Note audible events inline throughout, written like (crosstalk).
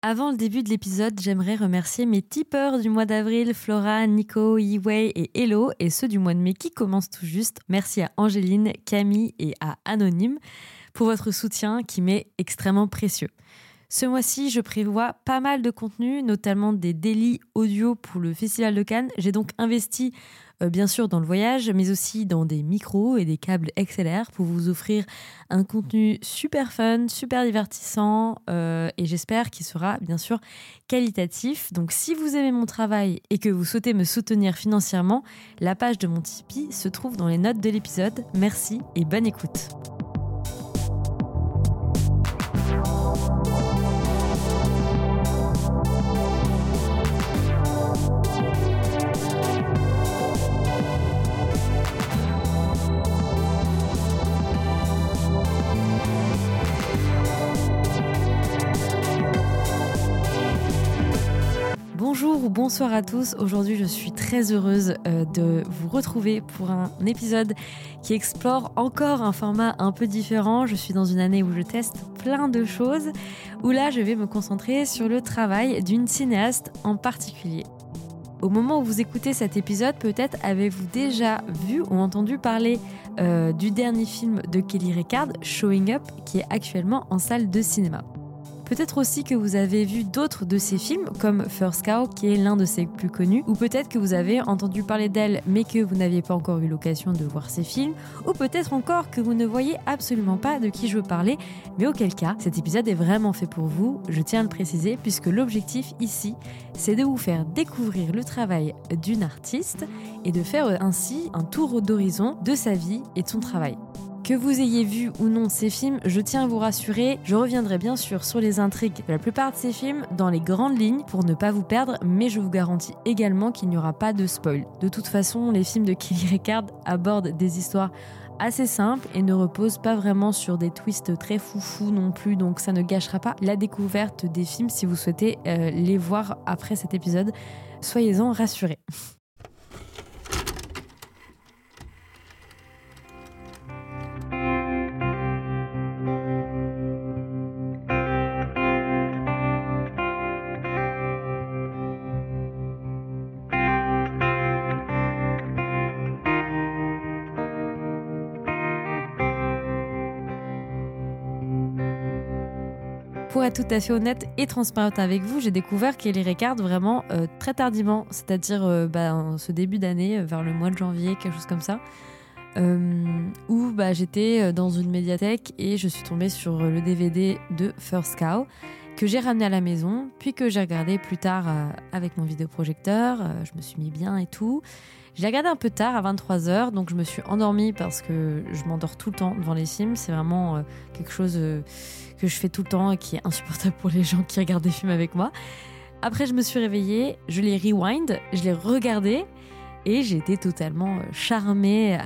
Avant le début de l'épisode, j'aimerais remercier mes tipeurs du mois d'avril, Flora, Nico, Yiwei et Hello, et ceux du mois de mai qui commencent tout juste. Merci à Angéline, Camille et à Anonyme pour votre soutien qui m'est extrêmement précieux. Ce mois-ci, je prévois pas mal de contenu, notamment des délits audio pour le Festival de Cannes. J'ai donc investi bien sûr dans le voyage, mais aussi dans des micros et des câbles XLR pour vous offrir un contenu super fun, super divertissant euh, et j'espère qu'il sera bien sûr qualitatif. Donc si vous aimez mon travail et que vous souhaitez me soutenir financièrement, la page de mon Tipeee se trouve dans les notes de l'épisode. Merci et bonne écoute. Bonjour ou bonsoir à tous. Aujourd'hui, je suis très heureuse euh, de vous retrouver pour un épisode qui explore encore un format un peu différent. Je suis dans une année où je teste plein de choses, où là, je vais me concentrer sur le travail d'une cinéaste en particulier. Au moment où vous écoutez cet épisode, peut-être avez-vous déjà vu ou entendu parler euh, du dernier film de Kelly Ricard, Showing Up, qui est actuellement en salle de cinéma. Peut-être aussi que vous avez vu d'autres de ses films, comme First Cow, qui est l'un de ses plus connus, ou peut-être que vous avez entendu parler d'elle, mais que vous n'aviez pas encore eu l'occasion de voir ses films, ou peut-être encore que vous ne voyez absolument pas de qui je veux parler, mais auquel cas, cet épisode est vraiment fait pour vous, je tiens à le préciser, puisque l'objectif ici, c'est de vous faire découvrir le travail d'une artiste et de faire ainsi un tour d'horizon de sa vie et de son travail. Que vous ayez vu ou non ces films, je tiens à vous rassurer, je reviendrai bien sûr sur les intrigues de la plupart de ces films dans les grandes lignes pour ne pas vous perdre, mais je vous garantis également qu'il n'y aura pas de spoil. De toute façon, les films de Kelly Ricard abordent des histoires assez simples et ne reposent pas vraiment sur des twists très foufou non plus, donc ça ne gâchera pas la découverte des films si vous souhaitez euh, les voir après cet épisode. Soyez-en rassurés. (laughs) tout à fait honnête et transparente avec vous, j'ai découvert Kelly Ricard vraiment euh, très tardivement, c'est-à-dire euh, bah, ce début d'année, euh, vers le mois de janvier, quelque chose comme ça, où bah, j'étais dans une médiathèque et je suis tombée sur le DVD de First Cow que j'ai ramené à la maison, puis que j'ai regardé plus tard avec mon vidéoprojecteur. je me suis mis bien et tout. Je l'ai regardé un peu tard, à 23h, donc je me suis endormie parce que je m'endors tout le temps devant les films. C'est vraiment quelque chose que je fais tout le temps et qui est insupportable pour les gens qui regardent des films avec moi. Après, je me suis réveillée, je l'ai rewind, je l'ai regardé et j'ai été totalement euh, charmée,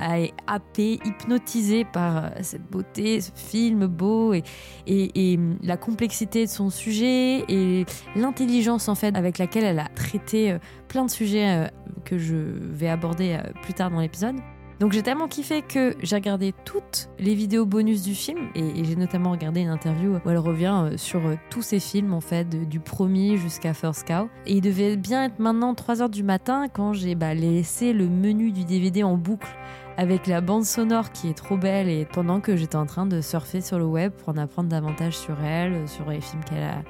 happée, hypnotisée par euh, cette beauté, ce film beau et, et, hum, la complexité de son sujet et l'intelligence en fait avec laquelle elle a traité euh, plein de sujets que je vais aborder plus tard dans l'épisode. Donc j'ai tellement kiffé que j'ai regardé toutes les vidéos bonus du film et, j'ai notamment regardé une interview où elle revient euh, sur euh, tous ces films en fait, du premier jusqu'à First Cow. Et il devait bien être maintenant 3h du matin quand j'ai bah, laissé le menu du DVD en boucle avec la bande sonore qui est trop belle et pendant que j'étais en train de surfer sur le web pour en apprendre davantage sur elle, sur les films qu'elle a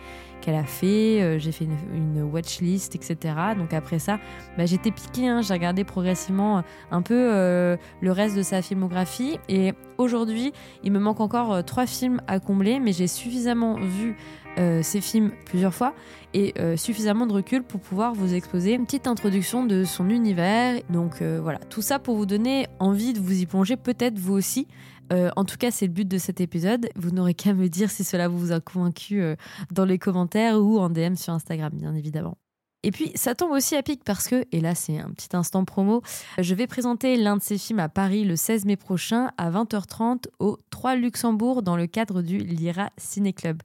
qu'elle a fait, euh, j'ai fait une, watchlist, etc. Donc après ça, bah, j'étais piquée, hein. j'ai regardé progressivement euh, un peu euh, le reste de sa filmographie. Et aujourd'hui, il me manque encore trois films à combler, mais j'ai suffisamment vu ces films plusieurs fois et suffisamment de recul pour pouvoir vous exposer une petite introduction de son univers. Donc voilà, tout ça pour vous donner envie de vous y plonger, peut-être vous aussi. Euh, en tout cas, c'est le but de cet épisode. Vous n'aurez qu'à me dire si cela vous a convaincu euh, dans les commentaires ou en DM sur Instagram, bien évidemment. Et puis, ça tombe aussi à pic parce que, et là c'est un petit instant promo, je vais présenter l'un de ces films à Paris le 16 mai prochain à 20h30 au 3 Luxembourg dans le cadre du Lyra Ciné Club.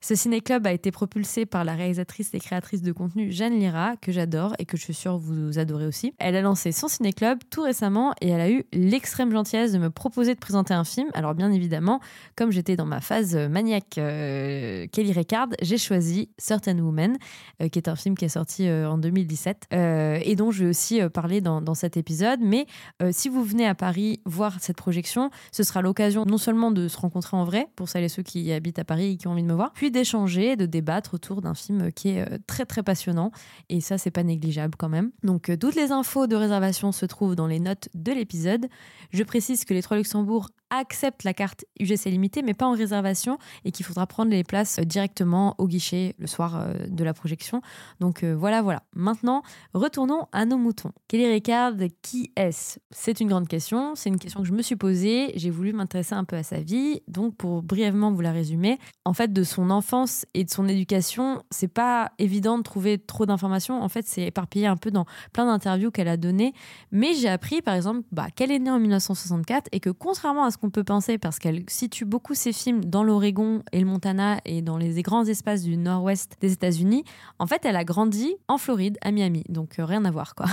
Ce ciné-club a été propulsé par la réalisatrice et créatrice de contenu Jeanne Lira, que j'adore et que je suis sûre vous adorez aussi. Elle a lancé son ciné-club tout récemment et elle a eu l'extrême gentillesse de me proposer de présenter un film. Alors bien évidemment, comme j'étais dans ma phase maniaque euh, Kelly Ricard, j'ai choisi Certain Women, euh, qui est un film qui est sorti euh, en 2017 et dont je vais aussi parler dans, cet épisode. Mais si vous venez à Paris voir cette projection, ce sera l'occasion non seulement de se rencontrer en vrai, pour celles et ceux qui habitent à Paris et qui ont envie de me voir, d'échanger, de débattre autour d'un film qui est euh, très très passionnant. Et ça, c'est pas négligeable quand même. Donc, euh, toutes les infos de réservation se trouvent dans les notes de l'épisode. Je précise que les Trois Luxembourg acceptent la carte UGC limitée, mais pas en réservation, et qu'il faudra prendre les places euh, directement au guichet le soir de la projection. Donc voilà, voilà. Maintenant, retournons à nos moutons. Kelly Ricard, qui est-ce? C'est une grande question. C'est une question que je me suis posée. J'ai voulu m'intéresser un peu à sa vie. Donc, pour brièvement vous la résumer, en fait, de son enfance et de son éducation, c'est pas évident de trouver trop d'informations. En fait, c'est éparpillé un peu dans plein d'interviews qu'elle a données. Mais j'ai appris, par exemple, bah, qu'elle est née en 1964 et que contrairement à ce qu'on peut penser, parce qu'elle situe beaucoup ses films dans l'Oregon et le Montana et dans les grands espaces du nord-ouest des États-Unis, en fait, elle a grandi en Floride, à Miami. Donc, euh, rien à voir, quoi.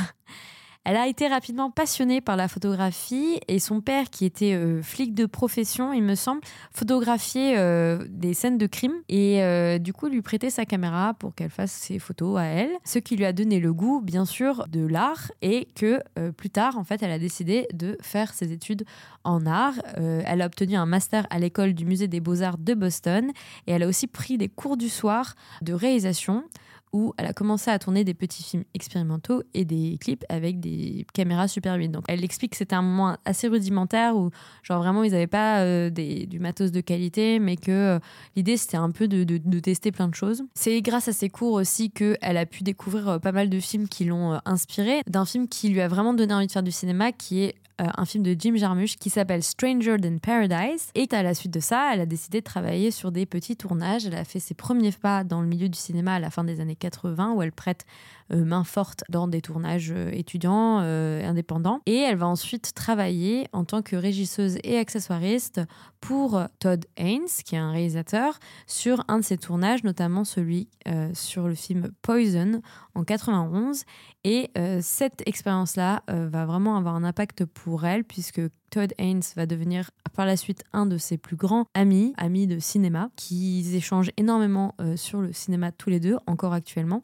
Elle a été rapidement passionnée par la photographie et son père, qui était euh, flic de profession, il me semble, photographiait euh, des scènes de crime et euh, du coup lui prêtait sa caméra pour qu'elle fasse ses photos à elle. Ce qui lui a donné le goût, bien sûr, de l'art et que plus tard, en fait, elle a décidé de faire ses études en art. elle a obtenu un master à l'école du musée des beaux-arts de Boston et elle a aussi pris des cours du soir de réalisation où elle a commencé à tourner des petits films expérimentaux et des clips avec des caméras Super 8. Donc elle explique que c'était un moment assez rudimentaire où genre vraiment ils n'avaient pas euh, du matos de qualité mais que euh, l'idée c'était un peu de, tester plein de choses. C'est grâce à ces cours aussi qu'elle a pu découvrir euh, pas mal de films qui l'ont inspirée, d'un film qui lui a vraiment donné envie de faire du cinéma qui est euh, un film de Jim Jarmusch qui s'appelle Stranger Than Paradise. Et à la suite de ça, elle a décidé de travailler sur des petits tournages. Elle a fait ses premiers pas dans le milieu du cinéma à la fin des années 80 où elle prête main forte dans des tournages euh, étudiants indépendants. Et elle va ensuite travailler en tant que régisseuse et accessoiriste pour Todd Haynes, qui est un réalisateur, sur un de ses tournages, notamment celui sur le film Poison en 91. Et euh, cette expérience-là euh, va vraiment avoir un impact pour elle, puisque Todd Haynes va devenir par la suite un de ses plus grands amis, amis de cinéma, qui échangent énormément euh, sur le cinéma tous les deux, encore actuellement.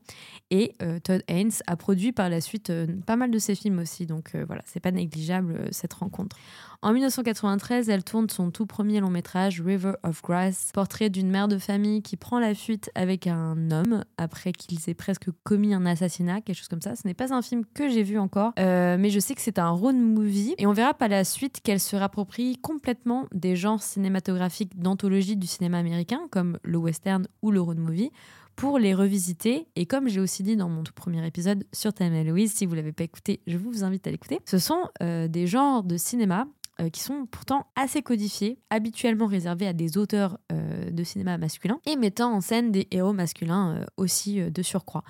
Et Todd Haynes a produit par la suite pas mal de ses films aussi, donc voilà, c'est pas négligeable cette rencontre. En 1993, elle tourne son tout premier long métrage, River of Grass, portrait d'une mère de famille qui prend la fuite avec un homme après qu'ils aient presque commis un assassinat, quelque chose comme ça. Ce n'est pas un film que j'ai vu encore, euh, mais je sais que c'est un road movie et on verra par la suite qu'elle se rapproprie complètement des genres cinématographiques d'anthologie du cinéma américain, comme le western ou le road movie pour les revisiter. Et comme j'ai aussi dit dans mon tout premier épisode sur Thelma Louise, si vous l'avez pas écouté, je vous invite à l'écouter. Ce sont euh, des genres de cinéma euh, qui sont pourtant assez codifiés, habituellement réservés à des auteurs euh, de cinéma masculin et mettant en scène des héros masculins euh, aussi de surcroît.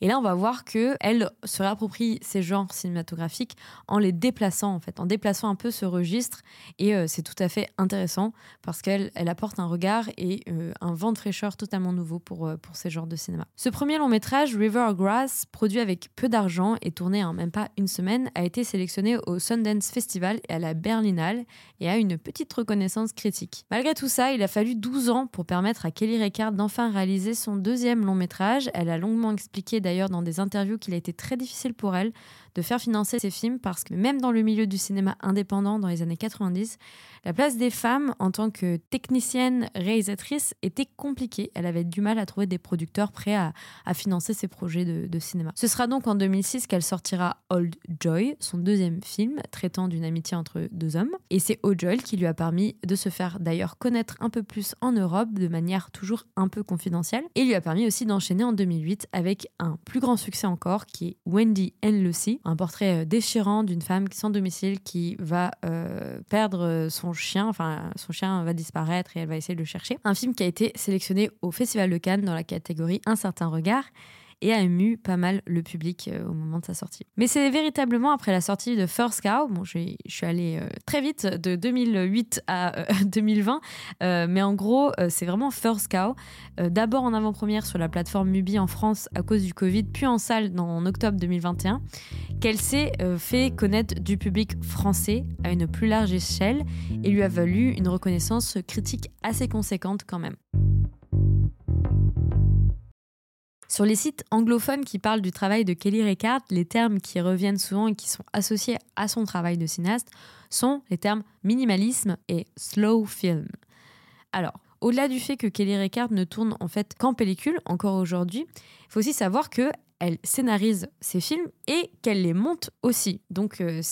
Et là, on va voir que elle se réapproprie ces genres cinématographiques en les déplaçant, en fait, en déplaçant un peu ce registre. Et euh, c'est tout à fait intéressant parce qu'elle elle apporte un regard et euh, un vent de fraîcheur totalement nouveau pour, euh, pour ces genres de cinéma. Ce premier long métrage, River Grass, produit avec peu d'argent et tourné en même pas une semaine, a été sélectionné au Sundance Festival et à la Berlinale et a une petite reconnaissance critique. Malgré tout ça, il a fallu 12 ans pour permettre à Kelly Reichardt d'enfin réaliser son deuxième long métrage. Elle a longuement expliqué d'ailleurs dans des interviews qu'il a été très difficile pour elle de faire financer ses films parce que même dans le milieu du cinéma indépendant dans les années 90, la place des femmes en tant que technicienne, réalisatrice était compliquée. Elle avait du mal à trouver des producteurs prêts à, financer ses projets de, cinéma. Ce sera donc en 2006 qu'elle sortira Old Joy, son deuxième film traitant d'une amitié entre deux hommes. Et c'est Old Joy qui lui a permis de se faire d'ailleurs connaître un peu plus en Europe de manière toujours un peu confidentielle. Et lui a permis aussi d'enchaîner en 2008 avec un plus grand succès encore qui est Wendy and Lucy, un portrait euh, déchirant d'une femme sans domicile qui va euh, perdre son chien, enfin son chien va disparaître et elle va essayer de le chercher. Un film qui a été sélectionné au Festival de Cannes dans la catégorie Un certain regard et a ému pas mal le public euh, au moment de sa sortie. Mais c'est véritablement après la sortie de First Cow, bon, je suis allée euh, très vite de 2008 à (laughs) 2020, mais en gros, c'est vraiment First Cow. D'abord en avant-première sur la plateforme Mubi en France à cause du Covid, puis en salle en octobre 2021, qu'elle s'est fait connaître du public français à une plus large échelle et lui a valu une reconnaissance critique assez conséquente quand même. Sur les sites anglophones qui parlent du travail de Kelly Reichardt, les termes qui reviennent souvent et qui sont associés à son travail de cinéaste sont les termes minimalisme et slow film. Alors, au-delà du fait que Kelly Reichardt ne tourne en fait qu'en pellicule encore aujourd'hui, il faut aussi savoir que elle scénarise ses films et qu'elle les monte aussi. Donc euh,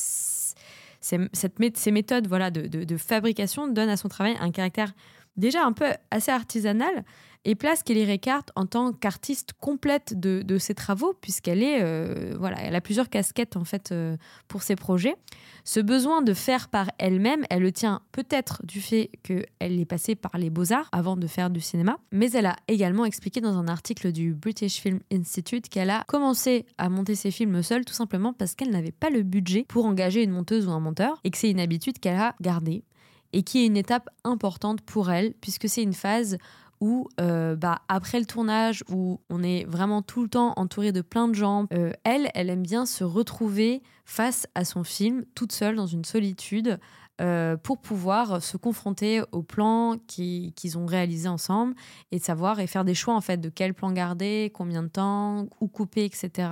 ces méthodes voilà, de, fabrication donnent à son travail un caractère déjà un peu assez artisanal et place Kelly Reichardt en tant qu'artiste complète de, ses travaux puisqu'elle est euh, voilà elle a plusieurs casquettes en fait euh, pour ses projets. Ce besoin de faire par elle-même elle le tient peut-être du fait qu'elle est passée par les beaux-arts avant de faire du cinéma mais elle a également expliqué dans un article du British Film Institute qu'elle a commencé à monter ses films seule tout simplement parce qu'elle n'avait pas le budget pour engager une monteuse ou un monteur et que c'est une habitude qu'elle a gardée et qui est une étape importante pour elle puisque c'est une phase où euh, bah, après le tournage où on est vraiment tout le temps entouré de plein de gens, euh, elle, elle aime bien se retrouver face à son film toute seule dans une solitude euh, pour pouvoir se confronter aux plans qu'ils ont réalisés ensemble et savoir et faire des choix en fait de quel plan garder, combien de temps, où couper, etc.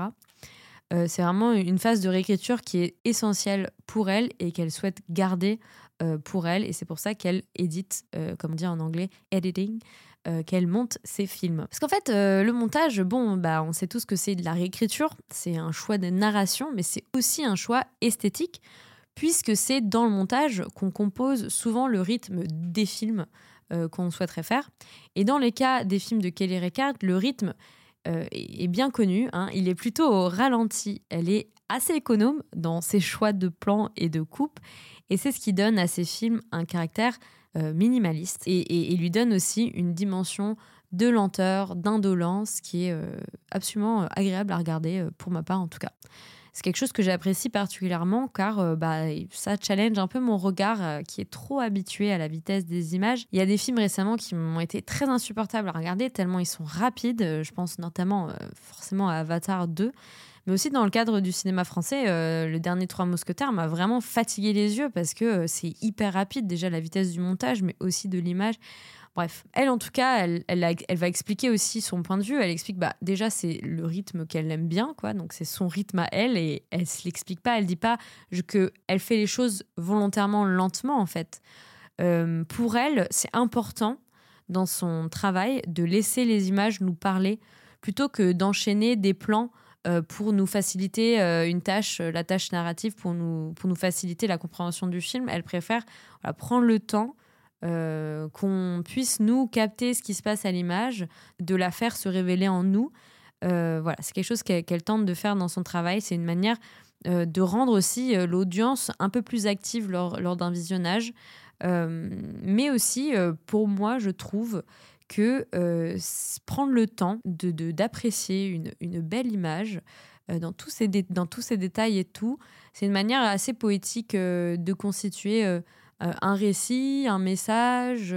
c'est vraiment une phase de réécriture qui est essentielle pour elle et qu'elle souhaite garder pour elle et c'est pour ça qu'elle édite, comme dit en anglais, editing, euh, qu'elle monte ses films. Parce qu'en fait, euh, le montage, bon, bah, on sait tous que c'est de la réécriture, c'est un choix de narration, mais c'est aussi un choix esthétique, puisque c'est dans le montage qu'on compose souvent le rythme des films euh, qu'on souhaiterait faire. Et dans les cas des films de Kelly Reichardt, le rythme est bien connu, hein. il est plutôt au ralenti. Elle est assez économe dans ses choix de plans et de coupes, et c'est ce qui donne à ses films un caractère minimaliste et, lui donne aussi une dimension de lenteur, d'indolence qui est euh, absolument euh, agréable à regarder, pour ma part en tout cas. C'est quelque chose que j'apprécie particulièrement car bah, ça challenge un peu mon regard qui est trop habitué à la vitesse des images. Il y a des films récemment qui m'ont été très insupportables à regarder tellement ils sont rapides. Je pense notamment forcément à Avatar 2 mais aussi dans le cadre du cinéma français, euh, le dernier Trois Mousquetaires m'a vraiment fatigué les yeux parce que euh, c'est hyper rapide, déjà la vitesse du montage, mais aussi de l'image. Bref, elle en tout cas, elle, elle, va expliquer aussi son point de vue. Elle explique, bah déjà c'est le rythme qu'elle aime bien, quoi. Donc c'est son rythme à elle et elle se l'explique pas. Elle dit pas que elle fait les choses volontairement lentement en fait. Euh, pour elle, c'est important dans son travail de laisser les images nous parler plutôt que d'enchaîner des plans pour nous faciliter euh, une tâche, euh, la tâche narrative, pour nous, pour nous faciliter la compréhension du film. Elle préfère prendre le temps qu'on puisse nous capter ce qui se passe à l'image, de la faire se révéler en nous. voilà, c'est quelque chose qu'elle tente de faire dans son travail. C'est une manière de rendre aussi l'audience un peu plus active lors, lors d'un visionnage. mais aussi, pour moi, je trouve que euh, prendre le temps de, d'apprécier une, une, belle image euh, dans, tous ces dans tous ces détails et tout, c'est une manière assez poétique euh, de constituer un récit, un message,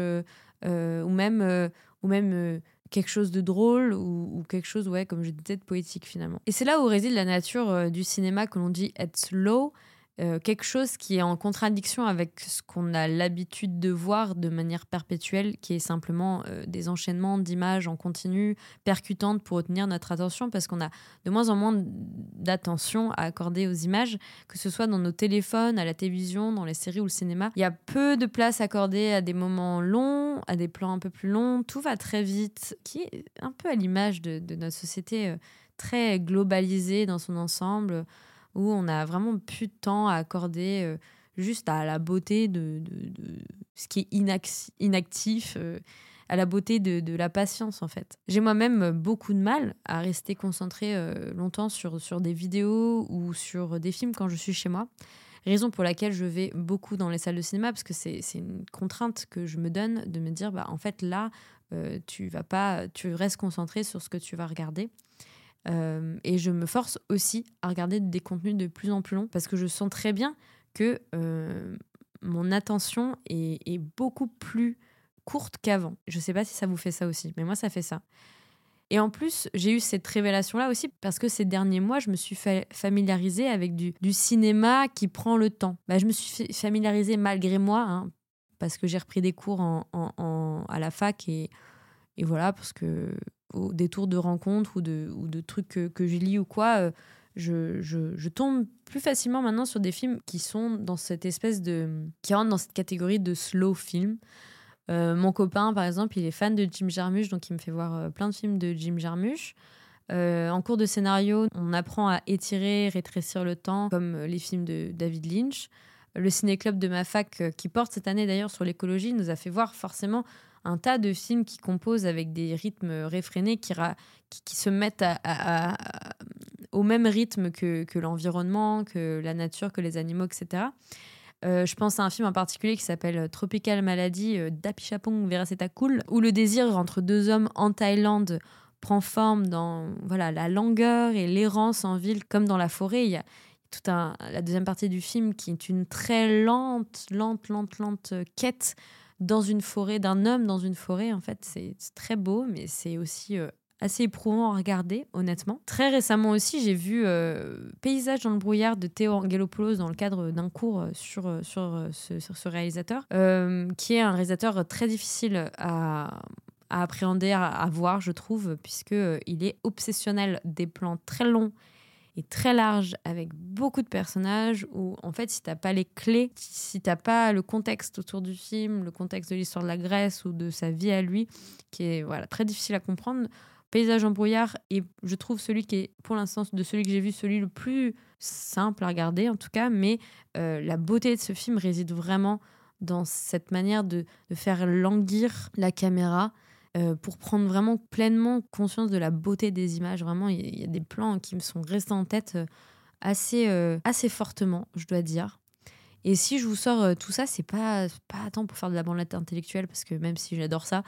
ou même, ou même quelque chose de drôle ou, quelque chose, ouais, comme je disais, de poétique finalement. Et c'est là où réside la nature du cinéma que l'on dit être slow, euh, quelque chose qui est en contradiction avec ce qu'on a l'habitude de voir de manière perpétuelle, qui est simplement euh, des enchaînements d'images en continu, percutantes pour retenir notre attention, parce qu'on a de moins en moins d'attention à accorder aux images, que ce soit dans nos téléphones, à la télévision, dans les séries ou le cinéma. Il y a peu de place accordée à des moments longs, à des plans un peu plus longs, tout va très vite, qui est un peu à l'image de, notre société euh, très globalisée dans son ensemble où on a vraiment plus de temps à accorder euh, juste à la beauté de, ce qui est inactif, euh, à la beauté de, la patience en fait. J'ai moi-même beaucoup de mal à rester concentré euh, longtemps sur, sur des vidéos ou sur des films quand je suis chez moi. Raison pour laquelle je vais beaucoup dans les salles de cinéma parce que c'est une contrainte que je me donne de me dire bah en fait là tu vas pas tu restes concentré sur ce que tu vas regarder et je me force aussi à regarder des contenus de plus en plus longs parce que je sens très bien que mon attention est, beaucoup plus courte qu'avant. Je sais pas si ça vous fait ça aussi, mais moi ça fait ça. Et en plus, j'ai eu cette révélation-là aussi parce que ces derniers mois, je me suis familiarisée avec du, cinéma qui prend le temps. Bah, je me suis familiarisée malgré moi, hein, parce que j'ai repris des cours à la fac et, voilà, parce que au détour de rencontres ou de, trucs que, que je lis ou quoi, euh, je, tombe plus facilement maintenant sur des films qui sont dans cette espèce de. qui rentrent dans cette catégorie de slow film. Euh, mon copain, par exemple, il est fan de Jim Jarmusch, donc il me fait voir euh, plein de films de Jim Jarmusch. En cours de scénario, on apprend à étirer, rétrécir le temps, comme les films de David Lynch. Le ciné-club de ma fac, qui porte cette année d'ailleurs sur l'écologie, nous a fait voir forcément un tas de films qui composent avec des rythmes réfrénés, qui, qui, se mettent au même rythme que, que l'environnement, que la nature, que les animaux, etc. Euh, je pense à un film en particulier qui s'appelle euh, Tropical Malady euh, d'Apichapong Veracetakul, où le désir entre deux hommes en Thaïlande prend forme dans voilà la langueur et l'errance en ville comme dans la forêt. Il y a toute la deuxième partie du film qui est une très lente, lente, lente, lente quête dans une forêt, d'un homme dans une forêt. En fait, c'est très beau, mais c'est aussi assez éprouvant à regarder, honnêtement. Très récemment aussi, j'ai vu euh, Paysage dans le brouillard de Théo Angelopoulos dans le cadre d'un cours sur, euh, sur, euh, ce, sur ce réalisateur, qui est un réalisateur très difficile à, à appréhender, à, voir, je trouve, puisqu'il est obsessionnel des plans très longs très larges avec beaucoup de personnages où en fait si t'as pas les clés, si t'as pas le contexte autour du film, le contexte de l'histoire de la Grèce ou de sa vie à lui, qui est voilà très difficile à comprendre, Paysage en brouillard et je trouve celui qui est, pour l'instant, de celui que j'ai vu, celui le plus simple à regarder en tout cas, mais euh, la beauté de ce film réside vraiment dans cette manière de, faire languir la caméra euh, pour prendre vraiment pleinement conscience de la beauté des images. Vraiment, il y, a des plans qui me sont restés en tête euh, assez, assez fortement, je dois dire. Et si je vous sors tout ça, c'est pas pas tant pour faire de la bandelette intellectuelle parce que même si j'adore ça,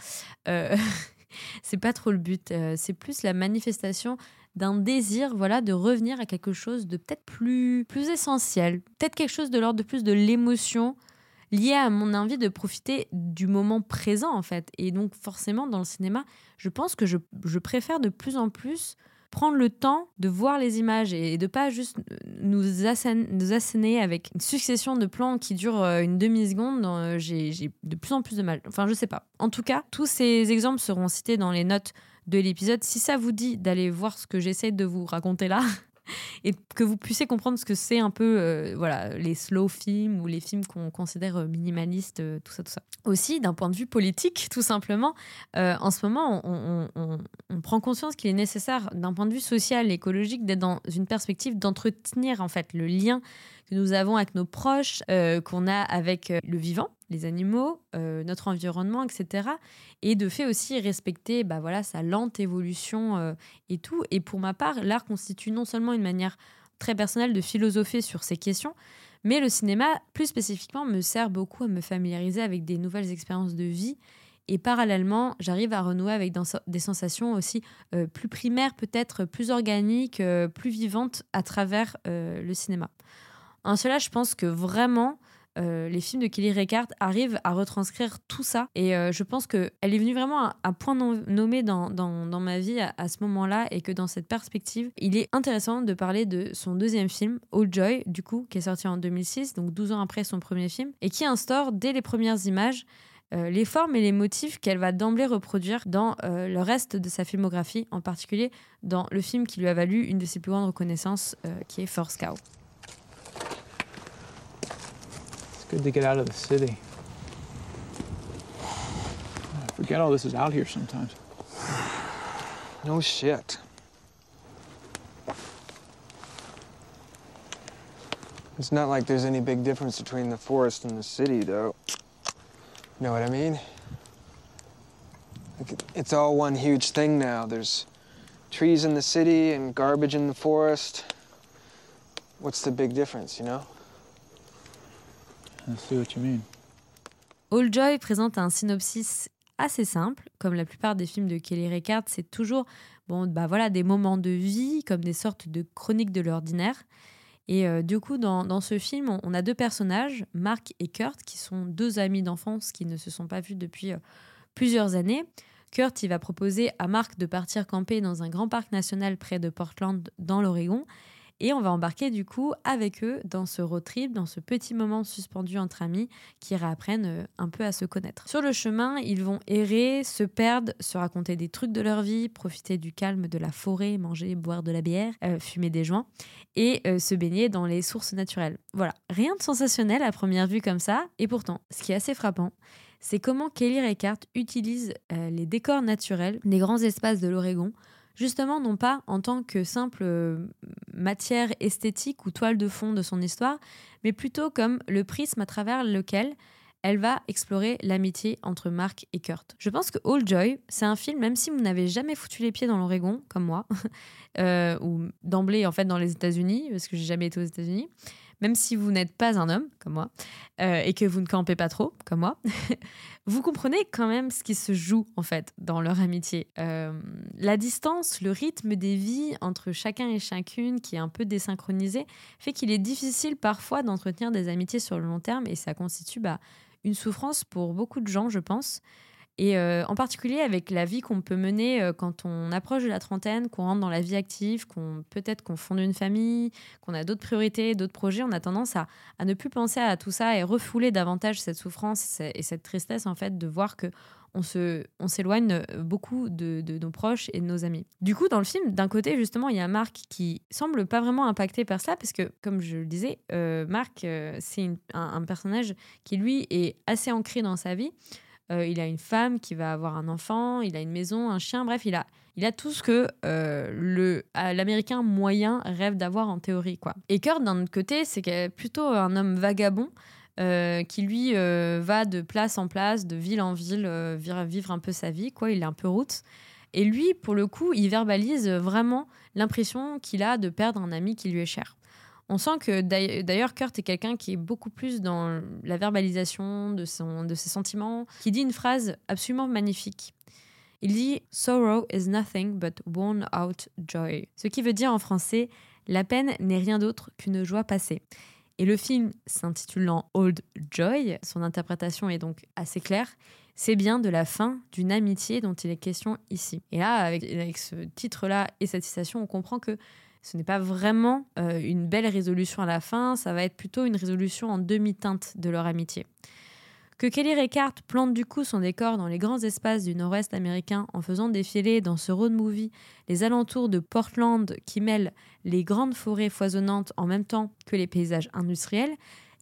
(laughs) c'est pas trop le but. Euh, c'est plus la manifestation d'un désir, voilà, de revenir à quelque chose de peut-être plus, plus essentiel, peut-être quelque chose de l'ordre de plus de l'émotion liée à mon envie de profiter du moment présent en fait. Et donc forcément dans le cinéma, je pense que je, je préfère de plus en plus prendre le temps de voir les images et de pas juste nous, asséner, avec une succession de plans qui durent euh, une demi-seconde, euh, j'ai de plus en plus de mal. Enfin, je sais pas. En tout cas, tous ces exemples seront cités dans les notes de l'épisode. Si ça vous dit d'aller voir ce que j'essaie de vous raconter là, (laughs) (laughs) et que vous puissiez comprendre ce que c'est un peu euh, voilà les slow films ou les films qu'on considère euh, minimalistes, euh, tout ça, tout ça. Aussi, d'un point de vue politique, tout simplement, en ce moment, on, on prend conscience qu'il est nécessaire, d'un point de vue social écologique, d'être dans une perspective d'entretenir en fait le lien que nous avons avec nos proches, qu'on a avec le vivant, les animaux, euh, notre environnement, etc. Et de fait aussi respecter bah voilà, sa lente évolution euh, et tout. Et pour ma part, l'art constitue non seulement une manière très personnelle de philosopher sur ces questions, mais le cinéma, plus spécifiquement, me sert beaucoup à me familiariser avec des nouvelles expériences de vie. Et parallèlement, j'arrive à renouer avec des sensations aussi euh, plus primaires, peut-être plus organiques, plus vivantes à travers le cinéma. En cela, je pense que vraiment, euh, les films de Kelly Reichardt arrivent à retranscrire tout ça. Et euh, je pense qu'elle est venue vraiment à, point nommé dans, ma vie à, ce moment-là et que dans cette perspective, il est intéressant de parler de son deuxième film, Old Joy, du coup, qui est sorti en 2006, donc 12 ans après son premier film, et qui instaure dès les premières images euh, les formes et les motifs qu'elle va d'emblée reproduire dans le reste de sa filmographie, en particulier dans le film qui lui a valu une de ses plus grandes reconnaissances, qui est Force Cow. Good to get out of the city. I forget all this is out here sometimes. No shit. It's not like there's any big difference between the forest and the city, though. You know what I mean? It's all one huge thing now. There's trees in the city and garbage in the forest. What's the big difference, you know? All Joy présente un synopsis assez simple, comme la plupart des films de Kelly Reichardt, c'est toujours bon, bah voilà, des moments de vie, comme des sortes de chroniques de l'ordinaire. Et euh, du coup, dans, dans, ce film, on, a deux personnages, Mark et Kurt, qui sont deux amis d'enfance qui ne se sont pas vus depuis euh, plusieurs années. Kurt, il va proposer à Mark de partir camper dans un grand parc national près de Portland, dans l'Oregon. Et on va embarquer du coup avec eux dans ce road trip, dans ce petit moment suspendu entre amis qui réapprennent euh, un peu à se connaître. Sur le chemin, ils vont errer, se perdre, se raconter des trucs de leur vie, profiter du calme de la forêt, manger, boire de la bière, euh, fumer des joints et euh, se baigner dans les sources naturelles. Voilà, rien de sensationnel à première vue comme ça. Et pourtant, ce qui est assez frappant, c'est comment Kelly Reichardt utilise les décors naturels des grands espaces de l'Oregon justement non pas en tant que simple euh, matière esthétique ou toile de fond de son histoire, mais plutôt comme le prisme à travers lequel elle va explorer l'amitié entre Mark et Kurt. Je pense que All Joy, c'est un film, même si vous n'avez jamais foutu les pieds dans l'Oregon, comme moi, (laughs) euh, ou d'emblée en fait dans les États-Unis, parce que j'ai jamais été aux États-Unis, même si vous n'êtes pas un homme comme moi euh, et que vous ne campez pas trop comme moi, (laughs) vous comprenez quand même ce qui se joue en fait dans leur amitié. Euh, la distance, le rythme des vies entre chacun et chacune qui est un peu désynchronisé fait qu'il est difficile parfois d'entretenir des amitiés sur le long terme et ça constitue bah, une souffrance pour beaucoup de gens, je pense. Et euh, en particulier avec la vie qu'on peut mener euh, quand on approche de la trentaine, qu'on rentre dans la vie active, qu'on peut-être qu'on fonde une famille, qu'on a d'autres priorités, d'autres projets, on a tendance à, à, ne plus penser à tout ça et refouler davantage cette souffrance et cette tristesse en fait de voir que on se, on s'éloigne beaucoup de, de, nos proches et de nos amis. Du coup, dans le film, d'un côté, justement, il y a Marc qui semble pas vraiment impacté par ça, parce que, comme je le disais, euh, Marc, c'est un, personnage qui, lui, est assez ancré dans sa vie. Euh, il a une femme qui va avoir un enfant, il a une maison, un chien, bref, il a, il a tout ce que euh, l'américain moyen rêve d'avoir en théorie. quoi. Et Kurt, d'un autre côté, c'est plutôt un homme vagabond. Euh, qui lui va de place en place, de ville en ville, vivre un peu sa vie, quoi. Il est un peu route. Et lui, pour le coup, il verbalise vraiment l'impression qu'il a de perdre un ami qui lui est cher. On sent que d'ailleurs Kurt est quelqu'un qui est beaucoup plus dans la verbalisation de, ses sentiments, qui dit une phrase absolument magnifique. Il dit Sorrow is nothing but worn out joy. Ce qui veut dire en français La peine n'est rien d'autre qu'une joie passée. Et le film s'intitulant Old Joy, son interprétation est donc assez claire, c'est bien de la fin d'une amitié dont il est question ici. Et là, avec, avec ce titre-là et cette citation, on comprend que ce n'est pas vraiment euh, une belle résolution à la fin, ça va être plutôt une résolution en demi-teinte de leur amitié. Que Kelly Reichardt plante du coup son décor dans les grands espaces du nord-ouest américain en faisant défiler dans ce road movie les alentours de Portland qui mêlent les grandes forêts foisonnantes en même temps que les paysages industriels,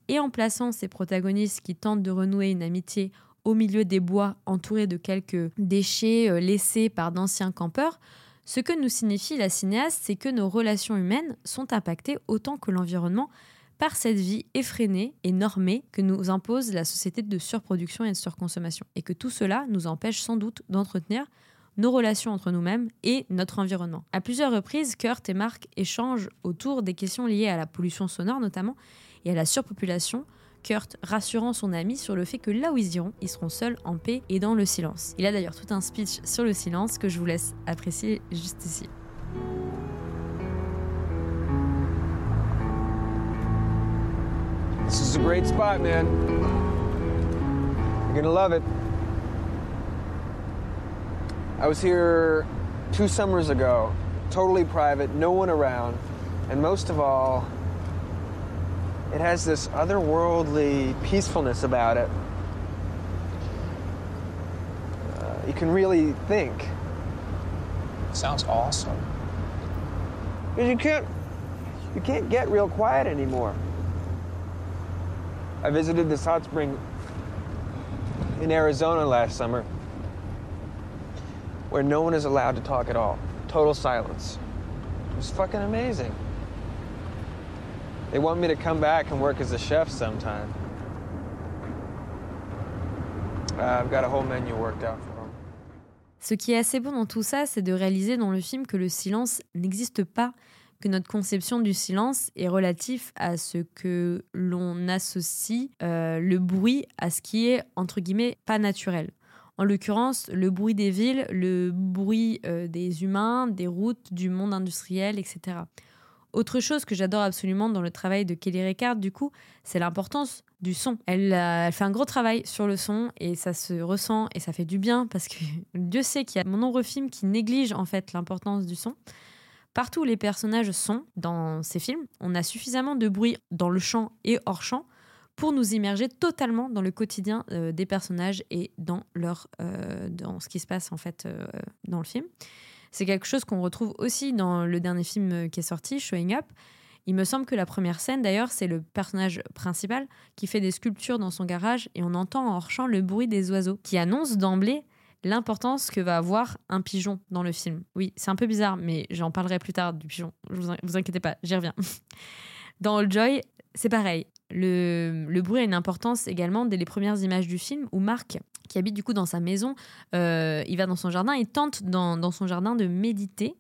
et en plaçant ses protagonistes qui tentent de renouer une amitié au milieu des bois entourés de quelques déchets euh, laissés par d'anciens campeurs, ce que nous signifie la cinéaste, c'est que nos relations humaines sont impactées autant que l'environnement par cette vie effrénée et normée que nous impose la société de surproduction et de surconsommation. Et que tout cela nous empêche sans doute d'entretenir nos relations entre nous-mêmes et notre environnement. À plusieurs reprises, Kurt et Mark échangent autour des questions liées à la pollution sonore notamment et à la surpopulation, Kurt rassurant son ami sur le fait que là où ils iront, ils seront seuls, en paix et dans le silence. Il a d'ailleurs tout un speech sur le silence que je vous laisse apprécier juste ici. This is a great spot, man. You're gonna love it. I was here two summers ago, totally private, no one around, and most of all, it has this otherworldly peacefulness about it. Uh, you can really think. Sounds awesome. Because you can't, you can't get real quiet anymore. I visited this hot spring in Arizona last summer where no one is allowed to talk at all. Total silence. It was fucking amazing. They want me to come back and work as a chef sometime. Uh, a. Ce qui est assez bon dans tout ça, c'est de réaliser dans le film que le silence n'existe pas, que notre conception du silence est relatif à ce que l'on associe euh, le bruit à ce qui est entre guillemets pas naturel. En l'occurrence, le bruit des villes, le bruit euh, des humains, des routes, du monde industriel, etc. Autre chose que j'adore absolument dans le travail de Kelly Ricard, du coup, c'est l'importance du son. Elle, euh, elle, fait un gros travail sur le son et ça se ressent et ça fait du bien parce que (laughs) Dieu sait qu'il y a de nombreux films qui négligent en fait l'importance du son. Partout où les personnages sont dans ces films, on a suffisamment de bruit dans le champ et hors champ pour nous immerger totalement dans le quotidien euh, des personnages et dans leur euh, dans ce qui se passe en fait dans le film. C'est quelque chose qu'on retrouve aussi dans le dernier film qui est sorti, Showing Up. Il me semble que la première scène, d'ailleurs, c'est le personnage principal qui fait des sculptures dans son garage et on entend en hors champ le bruit des oiseaux qui annonce d'emblée l'importance que va avoir un pigeon dans le film. Oui, c'est un peu bizarre, mais j'en parlerai plus tard du pigeon. Vous, vous inquiétez pas, j'y reviens. (laughs) Dans All Joy, c'est pareil. Le, bruit a une importance également dès les premières images du film où Marc, qui habite du coup dans sa maison, euh, il va dans son jardin et tente dans, dans son jardin de méditer.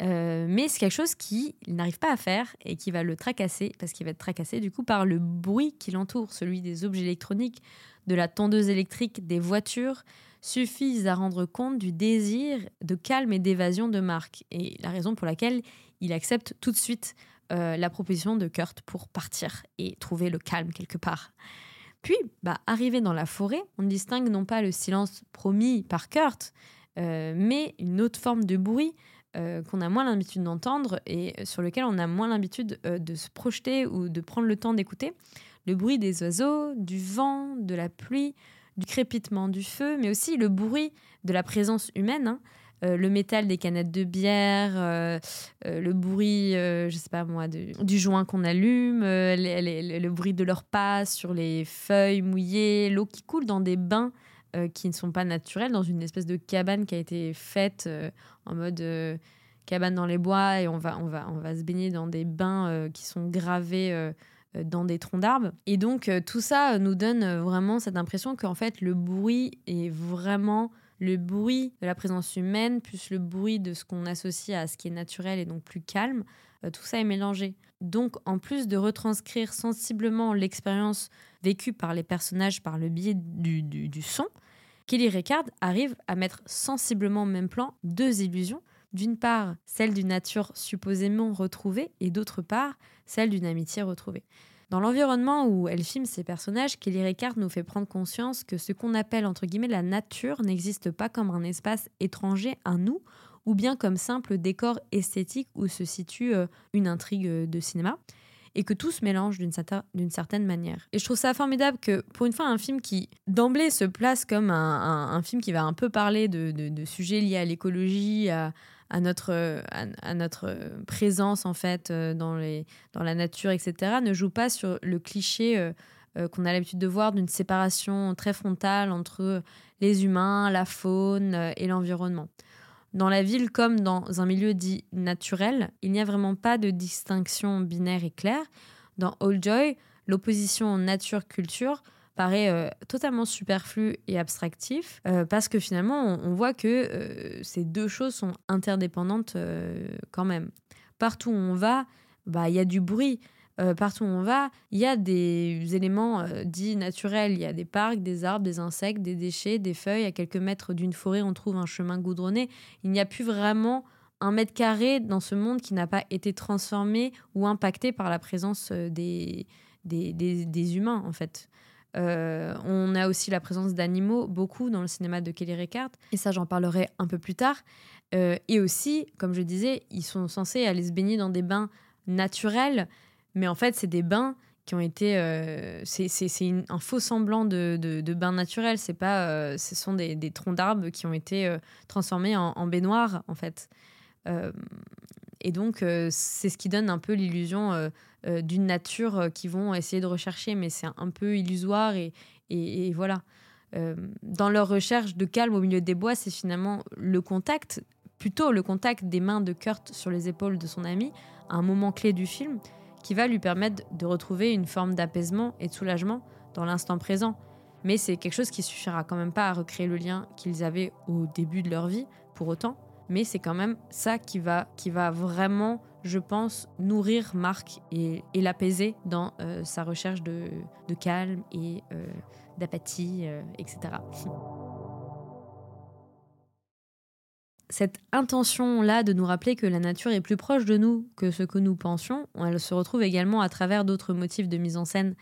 Euh, mais c'est quelque chose qu'il n'arrive pas à faire et qui va le tracasser, parce qu'il va être tracassé du coup par le bruit qui l'entoure, celui des objets électroniques, de la tondeuse électrique, des voitures, suffisent à rendre compte du désir de calme et d'évasion de Marc. Et la raison pour laquelle il accepte tout de suite euh, la proposition de Kurt pour partir et trouver le calme quelque part. Puis, bah, arrivé dans la forêt, on distingue non pas le silence promis par Kurt, euh, mais une autre forme de bruit euh, qu'on a moins l'habitude d'entendre et sur lequel on a moins l'habitude de se projeter ou de prendre le temps d'écouter. Le bruit des oiseaux, du vent, de la pluie, du crépitement du feu, mais aussi le bruit de la présence humaine. Hein. Euh, le métal des canettes de bière, euh, euh, le bruit, je sais pas moi, du joint qu'on allume, le bruit de leurs pas sur les feuilles mouillées, l'eau qui coule dans des bains qui ne sont pas naturels, dans une espèce de cabane qui a été faite en mode cabane dans les bois et on va, on va, on va se baigner dans des bains qui sont gravés dans des troncs d'arbres. Et donc tout ça nous donne vraiment cette impression qu'en fait le bruit est vraiment le bruit de la présence humaine, plus le bruit de ce qu'on associe à ce qui est naturel et donc plus calme, euh, tout ça est mélangé. Donc, en plus de retranscrire sensiblement l'expérience vécue par les personnages par le biais du, son, Kelly Ricard arrive à mettre sensiblement au même plan deux illusions. D'une part, celle d'une nature supposément retrouvée, et d'autre part, celle d'une amitié retrouvée. Dans l'environnement où elle filme ses personnages, Kelly Ricard nous fait prendre conscience que ce qu'on appelle entre guillemets la nature n'existe pas comme un espace étranger à nous, ou bien comme simple décor esthétique où se situe euh, une intrigue euh, de cinéma et que tout se mélange d'une certaine manière. Et je trouve ça formidable que, pour une fois, un film qui, d'emblée, se place comme un, film qui va un peu parler de sujets liés à l'écologie, à, à notre, à, notre présence en fait euh, dans, les, dans la nature, etc., ne joue pas sur le cliché euh, euh, qu'on a l'habitude de voir d'une séparation très frontale entre les humains, la faune et l'environnement. Dans la ville comme dans un milieu dit naturel, il n'y a vraiment pas de distinction binaire et claire. Dans All Joy, l'opposition nature-culture paraît euh, totalement superflu et abstractif euh, parce que finalement on, voit que euh, ces deux choses sont interdépendantes quand même. Partout où on va, bah il y a du bruit. partout où on va, il y a des éléments dits naturels. Il y a des parcs, des arbres, des insectes, des déchets, des feuilles. À quelques mètres d'une forêt, on trouve un chemin goudronné. Il n'y a plus vraiment un mètre carré dans ce monde qui n'a pas été transformé ou impacté par la présence des, des, des humains, en fait. Euh, on a aussi la présence d'animaux, beaucoup dans le cinéma de Kelly Reichardt, et ça j'en parlerai un peu plus tard. Euh, et aussi, comme je disais, ils sont censés aller se baigner dans des bains naturels, mais en fait c'est des bains qui ont été... Euh, c'est un faux semblant de, de, bain naturel, c'est pas, ce sont des, troncs d'arbres qui ont été transformés en, en, baignoire en fait. Et donc c'est ce qui donne un peu l'illusion euh, d'une nature euh, qu'ils vont essayer de rechercher, mais c'est un peu illusoire et, voilà. Euh, dans leur recherche de calme au milieu des bois, c'est finalement le contact, plutôt le contact des mains de Kurt sur les épaules de son ami, un moment clé du film, qui va lui permettre de retrouver une forme d'apaisement et de soulagement dans l'instant présent. Mais c'est quelque chose qui suffira quand même pas à recréer le lien qu'ils avaient au début de leur vie, pour autant. Mais c'est quand même ça qui va, qui va vraiment je pense, nourrir Marc et, l'apaiser dans euh, sa recherche de, calme et euh, d'apathie, euh, etc. (laughs) cette intention-là de nous rappeler que la nature est plus proche de nous que ce que nous pensions, elle se retrouve également à travers d'autres motifs de mise en scène,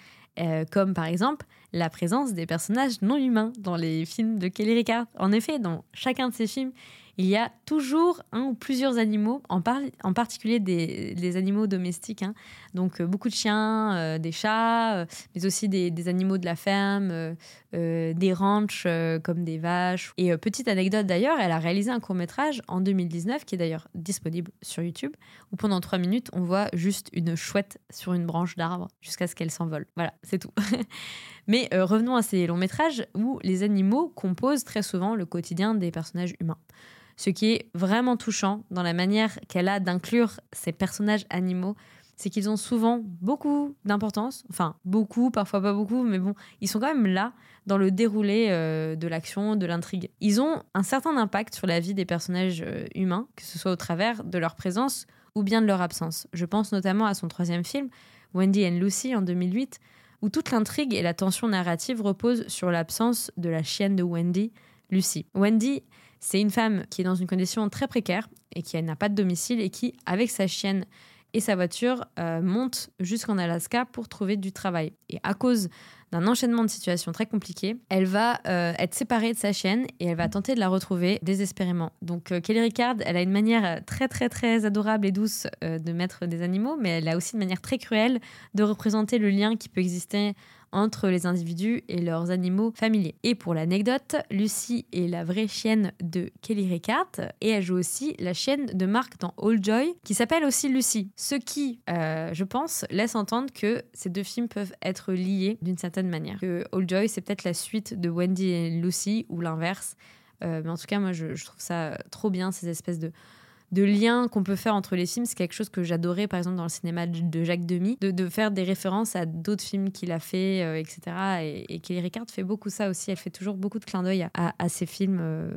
comme par exemple la présence des personnages non humains dans les films de Kelly Ricard. En effet, dans chacun de ces films, il y a toujours un ou plusieurs animaux, en, en particulier des, animaux domestiques, hein. donc euh, beaucoup de chiens, euh, des chats, euh, mais aussi des, animaux de la ferme, des ranchs comme des vaches. Et petite anecdote d'ailleurs, elle a réalisé un court métrage en 2019 qui est d'ailleurs disponible sur YouTube, où pendant trois minutes on voit juste une chouette sur une branche d'arbre jusqu'à ce qu'elle s'envole. Voilà, c'est tout. (laughs) mais revenons à ces longs métrages où les animaux composent très souvent le quotidien des personnages humains. Ce qui est vraiment touchant dans la manière qu'elle a d'inclure ces personnages animaux, c'est qu'ils ont souvent beaucoup d'importance, enfin beaucoup, parfois pas beaucoup, mais bon, ils sont quand même là dans le déroulé euh, de l'action, de l'intrigue. Ils ont un certain impact sur la vie des personnages euh, humains, que ce soit au travers de leur présence ou bien de leur absence. Je pense notamment à son troisième film, Wendy and Lucy, en 2008, où toute l'intrigue et la tension narrative reposent sur l'absence de la chienne de Wendy, Lucy. Wendy c'est une femme qui est dans une condition très précaire et qui n'a pas de domicile et qui, avec sa chienne et sa voiture, euh, monte jusqu'en Alaska pour trouver du travail. Et à cause d'un enchaînement de situations très compliquées, elle va euh, être séparée de sa chienne et elle va tenter de la retrouver désespérément. Donc euh, Kelly Ricard, elle a une manière très très très adorable et douce de mettre des animaux, mais elle a aussi une manière très cruelle de représenter le lien qui peut exister entre les individus et leurs animaux familiers. Et pour l'anecdote, Lucy est la vraie chienne de Kelly Ricard et elle joue aussi la chienne de Mark dans All Joy qui s'appelle aussi Lucy. Ce qui, euh, je pense, laisse entendre que ces deux films peuvent être liés d'une certaine manière. Que All Joy, c'est peut-être la suite de Wendy et Lucy ou l'inverse. Euh, mais en tout cas, moi, je trouve ça trop bien, ces espèces de de liens qu'on peut faire entre les films. C'est quelque chose que j'adorais, par exemple, dans le cinéma de Jacques Demy, de, faire des références à d'autres films qu'il a fait, euh, etc. Et, Kelly Ricard fait beaucoup ça aussi. Elle fait toujours beaucoup de clins d'œil à, à, ces films. Euh,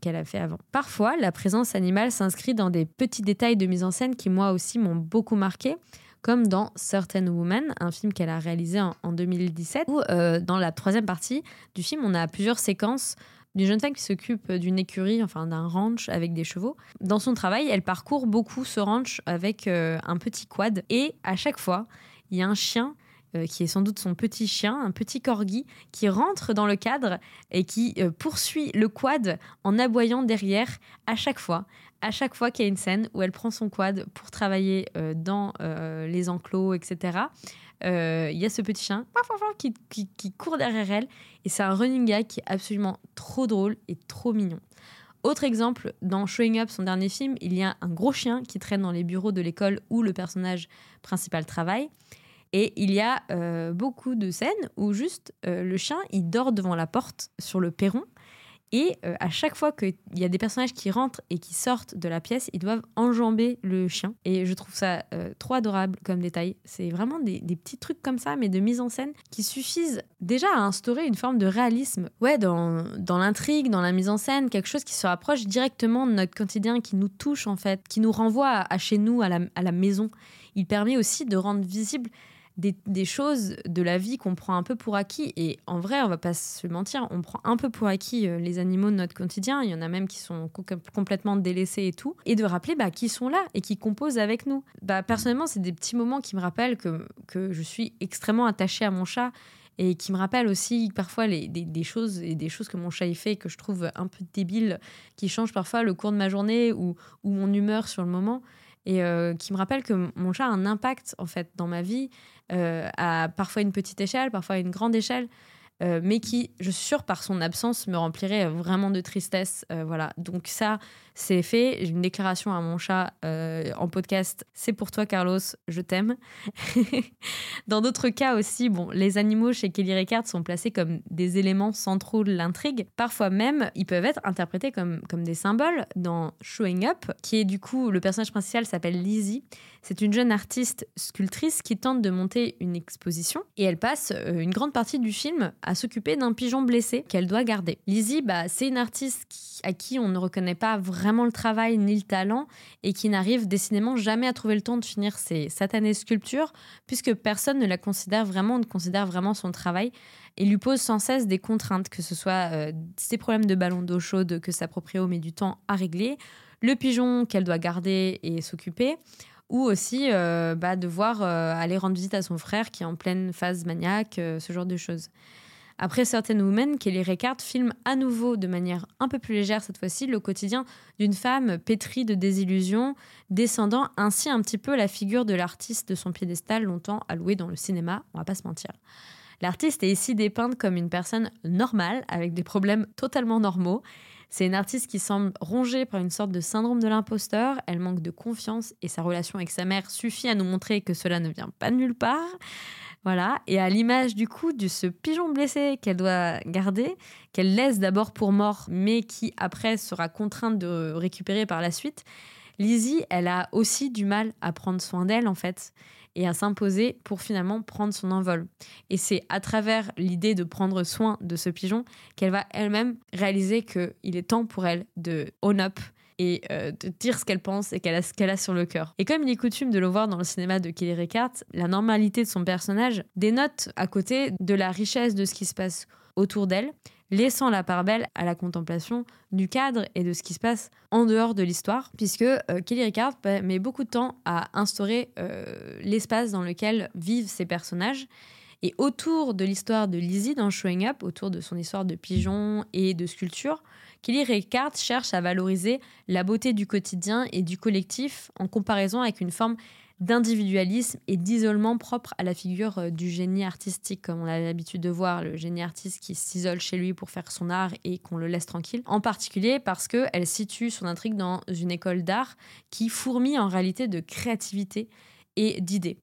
qu'elle a fait avant. Parfois, la présence animale s'inscrit dans des petits détails de mise en scène qui, moi aussi, m'ont beaucoup marqué comme dans Certain Woman, un film qu'elle a réalisé en, 2017, où euh, dans la troisième partie du film, on a plusieurs séquences d'une jeune femme qui s'occupe d'une écurie, enfin d'un ranch avec des chevaux. Dans son travail, elle parcourt beaucoup ce ranch avec euh, un petit quad et à chaque fois, il y a un chien euh, qui est sans doute son petit chien, un petit corgi, qui rentre dans le cadre et qui euh, poursuit le quad en aboyant derrière à chaque fois. À chaque fois qu'il y a une scène où elle prend son quad pour travailler dans les enclos, etc., il y a ce petit chien qui, qui court derrière elle et c'est un running gag qui est absolument trop drôle et trop mignon. Autre exemple, dans Showing Up, son dernier film, il y a un gros chien qui traîne dans les bureaux de l'école où le personnage principal travaille. Et il y a euh, beaucoup de scènes où juste euh, le chien, il dort devant la porte sur le perron et euh, à chaque fois qu'il y a des personnages qui rentrent et qui sortent de la pièce, ils doivent enjamber le chien. Et je trouve ça trop adorable comme détail. C'est vraiment des, petits trucs comme ça, mais de mise en scène, qui suffisent déjà à instaurer une forme de réalisme. Ouais, dans, dans l'intrigue, dans la mise en scène, quelque chose qui se rapproche directement de notre quotidien, qui nous touche en fait, qui nous renvoie à, à chez nous, à la, à la maison. Il permet aussi de rendre visible des, choses de la vie qu'on prend un peu pour acquis. Et en vrai, on va pas se mentir, on prend un peu pour acquis euh, les animaux de notre quotidien. Il y en a même qui sont complètement délaissés et tout. Et de rappeler bah, qui sont là et qui composent avec nous. Bah, personnellement, c'est des petits moments qui me rappellent que, que je suis extrêmement attachée à mon chat et qui me rappellent aussi parfois les, des, choses et des choses que mon chat y fait que je trouve un peu débiles, qui changent parfois le cours de ma journée ou, ou mon humeur sur le moment et euh, qui me rappelle que mon chat a un impact en fait dans ma vie euh, à parfois une petite échelle, parfois une grande échelle. Euh, mais qui, je suis sûre, par son absence, me remplirait vraiment de tristesse. Euh, voilà. Donc ça, c'est fait. J'ai une déclaration à mon chat en podcast. C'est pour toi, Carlos. Je t'aime. (laughs) Dans d'autres cas aussi, bon, les animaux chez Kelly Ricard sont placés comme des éléments centraux de l'intrigue. Parfois même, ils peuvent être interprétés comme, comme des symboles. Dans Showing Up, qui est du coup le personnage principal s'appelle Lizzie. C'est une jeune artiste sculptrice qui tente de monter une exposition et elle passe une grande partie du film à s'occuper d'un pigeon blessé qu'elle doit garder. Lizzie, bah, c'est une artiste à qui on ne reconnaît pas vraiment le travail ni le talent et qui n'arrive décidément jamais à trouver le temps de finir ses satanées sculptures puisque personne ne la considère vraiment, ne considère vraiment son travail et lui pose sans cesse des contraintes, que ce soit euh, ses problèmes de ballon d'eau chaude que sa proprio met du temps à régler, le pigeon qu'elle doit garder et s'occuper, ou aussi euh, bah, devoir euh, aller rendre visite à son frère qui est en pleine phase maniaque, euh, ce genre de choses. Après Certain Women, Kelly Reichardt filme à nouveau de manière un peu plus légère cette fois-ci le quotidien d'une femme pétrie de désillusions, descendant ainsi un petit peu la figure de l'artiste de son piédestal longtemps alloué dans le cinéma, on va pas se mentir. L'artiste est ici dépeinte comme une personne normale, avec des problèmes totalement normaux, c'est une artiste qui semble rongée par une sorte de syndrome de l'imposteur. Elle manque de confiance et sa relation avec sa mère suffit à nous montrer que cela ne vient pas de nulle part. Voilà. Et à l'image du coup de ce pigeon blessé qu'elle doit garder, qu'elle laisse d'abord pour mort, mais qui après sera contrainte de récupérer par la suite, Lizzie, elle a aussi du mal à prendre soin d'elle en fait et à s'imposer pour finalement prendre son envol. Et c'est à travers l'idée de prendre soin de ce pigeon qu'elle va elle-même réaliser qu'il est temps pour elle de own up et euh, de dire ce qu'elle pense et qu'elle a ce qu'elle a sur le cœur. Et comme il est coutume de le voir dans le cinéma de Kelly Reichardt, la normalité de son personnage dénote à côté de la richesse de ce qui se passe autour d'elle laissant la part belle à la contemplation du cadre et de ce qui se passe en dehors de l'histoire, puisque euh, Kelly Ricard met beaucoup de temps à instaurer euh, l'espace dans lequel vivent ces personnages. Et autour de l'histoire de Lizzie dans Showing Up, autour de son histoire de pigeon et de sculpture, Kelly Ricard cherche à valoriser la beauté du quotidien et du collectif en comparaison avec une forme d'individualisme et d'isolement propre à la figure euh, du génie artistique, comme on a l'habitude de voir, le génie artiste qui s'isole chez lui pour faire son art et qu'on le laisse tranquille. En particulier parce qu'elle situe son intrigue dans une école d'art qui fourmille en réalité de créativité et d'idées.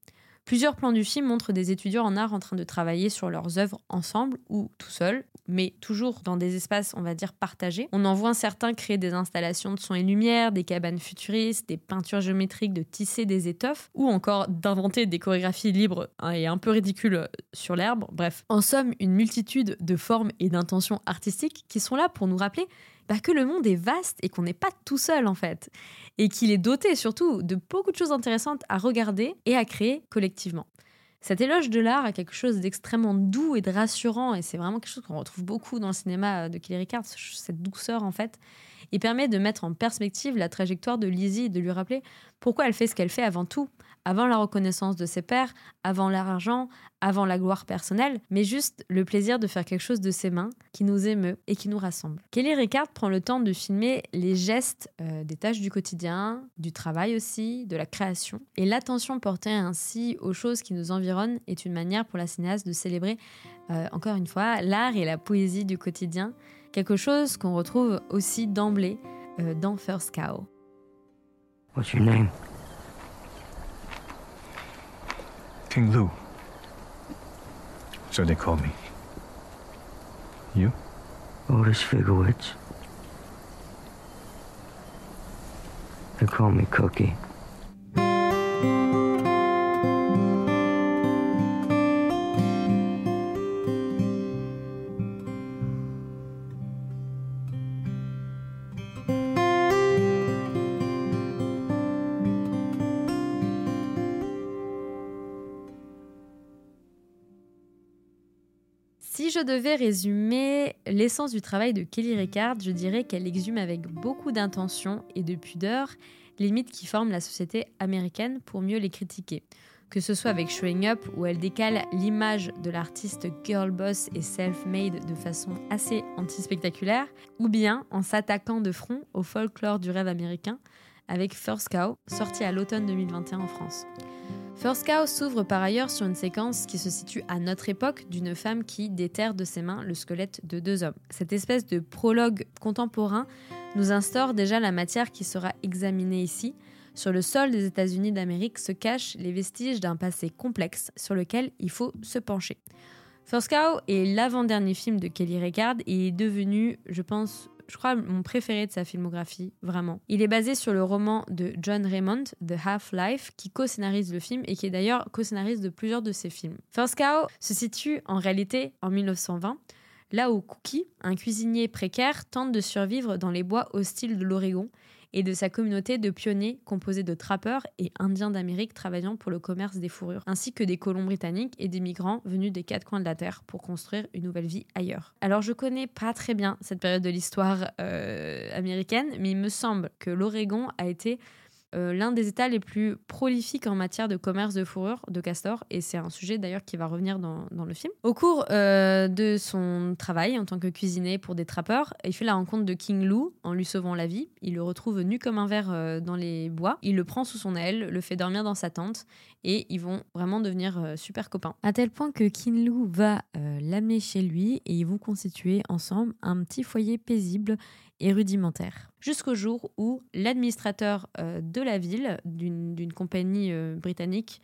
Plusieurs plans du film montrent des étudiants en art en train de travailler sur leurs œuvres ensemble ou tout seuls, mais toujours dans des espaces, on va dire, partagés. On en voit certains créer des installations de son et lumière, des cabanes futuristes, des peintures géométriques, de tisser des étoffes, ou encore d'inventer des chorégraphies libres hein, et un peu ridicules sur l'herbe. Bref, en somme, une multitude de formes et d'intentions artistiques qui sont là pour nous rappeler bah, que le monde est vaste et qu'on n'est pas tout seul en fait. Et qu'il est doté surtout de beaucoup de choses intéressantes à regarder et à créer collectivement. Cet éloge de l'art a quelque chose d'extrêmement doux et de rassurant, et c'est vraiment quelque chose qu'on retrouve beaucoup dans le cinéma de Kelly Ricard, cette douceur en fait, et permet de mettre en perspective la trajectoire de Lizzie et de lui rappeler pourquoi elle fait ce qu'elle fait avant tout, avant la reconnaissance de ses pairs, avant l'argent, avant la gloire personnelle, mais juste le plaisir de faire quelque chose de ses mains qui nous émeut et qui nous rassemble. Kelly Ricard prend le temps de filmer les gestes euh, des tâches du quotidien, du travail aussi, de la création. Et l'attention portée ainsi aux choses qui nous environnent est une manière pour la cinéaste de célébrer, euh, encore une fois, l'art et la poésie du quotidien, quelque chose qu'on retrouve aussi d'emblée euh, dans First Cow. What's your name? King Lu. So they call me. You? Otis Figowitz. They call me Cookie. Devais résumer l'essence du travail de Kelly Ricard, je dirais qu'elle exhume avec beaucoup d'intention et de pudeur les mythes qui forment la société américaine pour mieux les critiquer. Que ce soit avec Showing Up, où elle décale l'image de l'artiste girl boss et self-made de façon assez anti-spectaculaire, ou bien en s'attaquant de front au folklore du rêve américain, avec First Cow, sorti à l'automne 2021 en France. First Cow s'ouvre par ailleurs sur une séquence qui se situe à notre époque d'une femme qui déterre de ses mains le squelette de deux hommes. Cette espèce de prologue contemporain nous instaure déjà la matière qui sera examinée ici. Sur le sol des États-Unis d'Amérique se cachent les vestiges d'un passé complexe sur lequel il faut se pencher. First Cow est l'avant-dernier film de Kelly Reichardt et est devenu, je pense, je crois, mon préféré de sa filmographie, vraiment. Il est basé sur le roman de John Raymond, The Half-Life, qui co-scénarise le film et qui est d'ailleurs co-scénariste de plusieurs de ses films. First Cow se situe en réalité en 1920, là où Cookie, un cuisinier précaire, tente de survivre dans les bois hostiles de l'Oregon et de sa communauté de pionniers composée de trappeurs et indiens d'Amérique travaillant pour le commerce des fourrures, ainsi que des colons britanniques et des migrants venus des quatre coins de la Terre pour construire une nouvelle vie ailleurs. Alors je connais pas très bien cette période de l'histoire euh, américaine, mais il me semble que l'Oregon a été euh, l'un des États les plus prolifiques en matière de commerce de fourrure de castor, et c'est un sujet d'ailleurs qui va revenir dans, dans le film. Au cours euh, de son travail en tant que cuisinier pour des trappeurs, il fait la rencontre de King Lou en lui sauvant la vie. Il le retrouve nu comme un verre euh, dans les bois, il le prend sous son aile, le fait dormir dans sa tente, et ils vont vraiment devenir super copains. À tel point que King Lou va l'amener chez lui et ils vont constituer ensemble un petit foyer paisible et rudimentaire. Jusqu'au jour où l'administrateur euh, de la ville, d'une compagnie euh, britannique,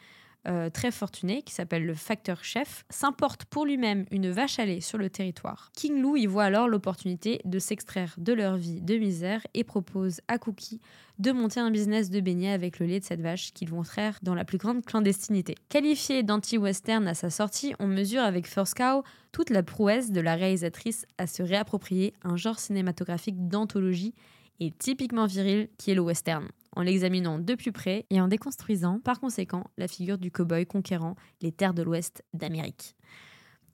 euh, très fortuné qui s'appelle le facteur chef, s'importe pour lui-même une vache à lait sur le territoire. King Lou y voit alors l'opportunité de s'extraire de leur vie de misère et propose à Cookie de monter un business de beignets avec le lait de cette vache qu'ils vont traire dans la plus grande clandestinité. Qualifié d'anti-western à sa sortie, on mesure avec First Cow toute la prouesse de la réalisatrice à se réapproprier un genre cinématographique d'anthologie et typiquement viril qui est le western en l'examinant de plus près et en déconstruisant par conséquent la figure du cow-boy conquérant les terres de l'ouest d'Amérique.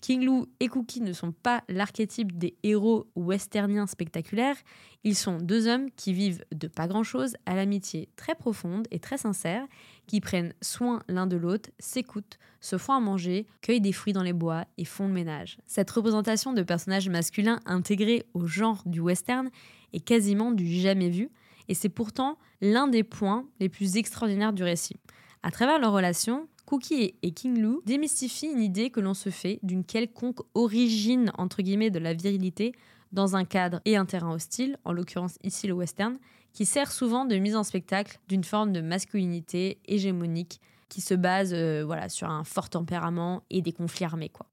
King Lou et Cookie ne sont pas l'archétype des héros westerniens spectaculaires, ils sont deux hommes qui vivent de pas grand-chose à l'amitié très profonde et très sincère, qui prennent soin l'un de l'autre, s'écoutent, se font à manger, cueillent des fruits dans les bois et font le ménage. Cette représentation de personnages masculins intégrés au genre du western est quasiment du jamais vu, et c'est pourtant l'un des points les plus extraordinaires du récit. À travers leur relation, Cookie et King Lou démystifient une idée que l'on se fait d'une quelconque origine entre guillemets de la virilité dans un cadre et un terrain hostile, en l'occurrence ici le western, qui sert souvent de mise en spectacle d'une forme de masculinité hégémonique qui se base euh, voilà, sur un fort tempérament et des conflits armés. Quoi.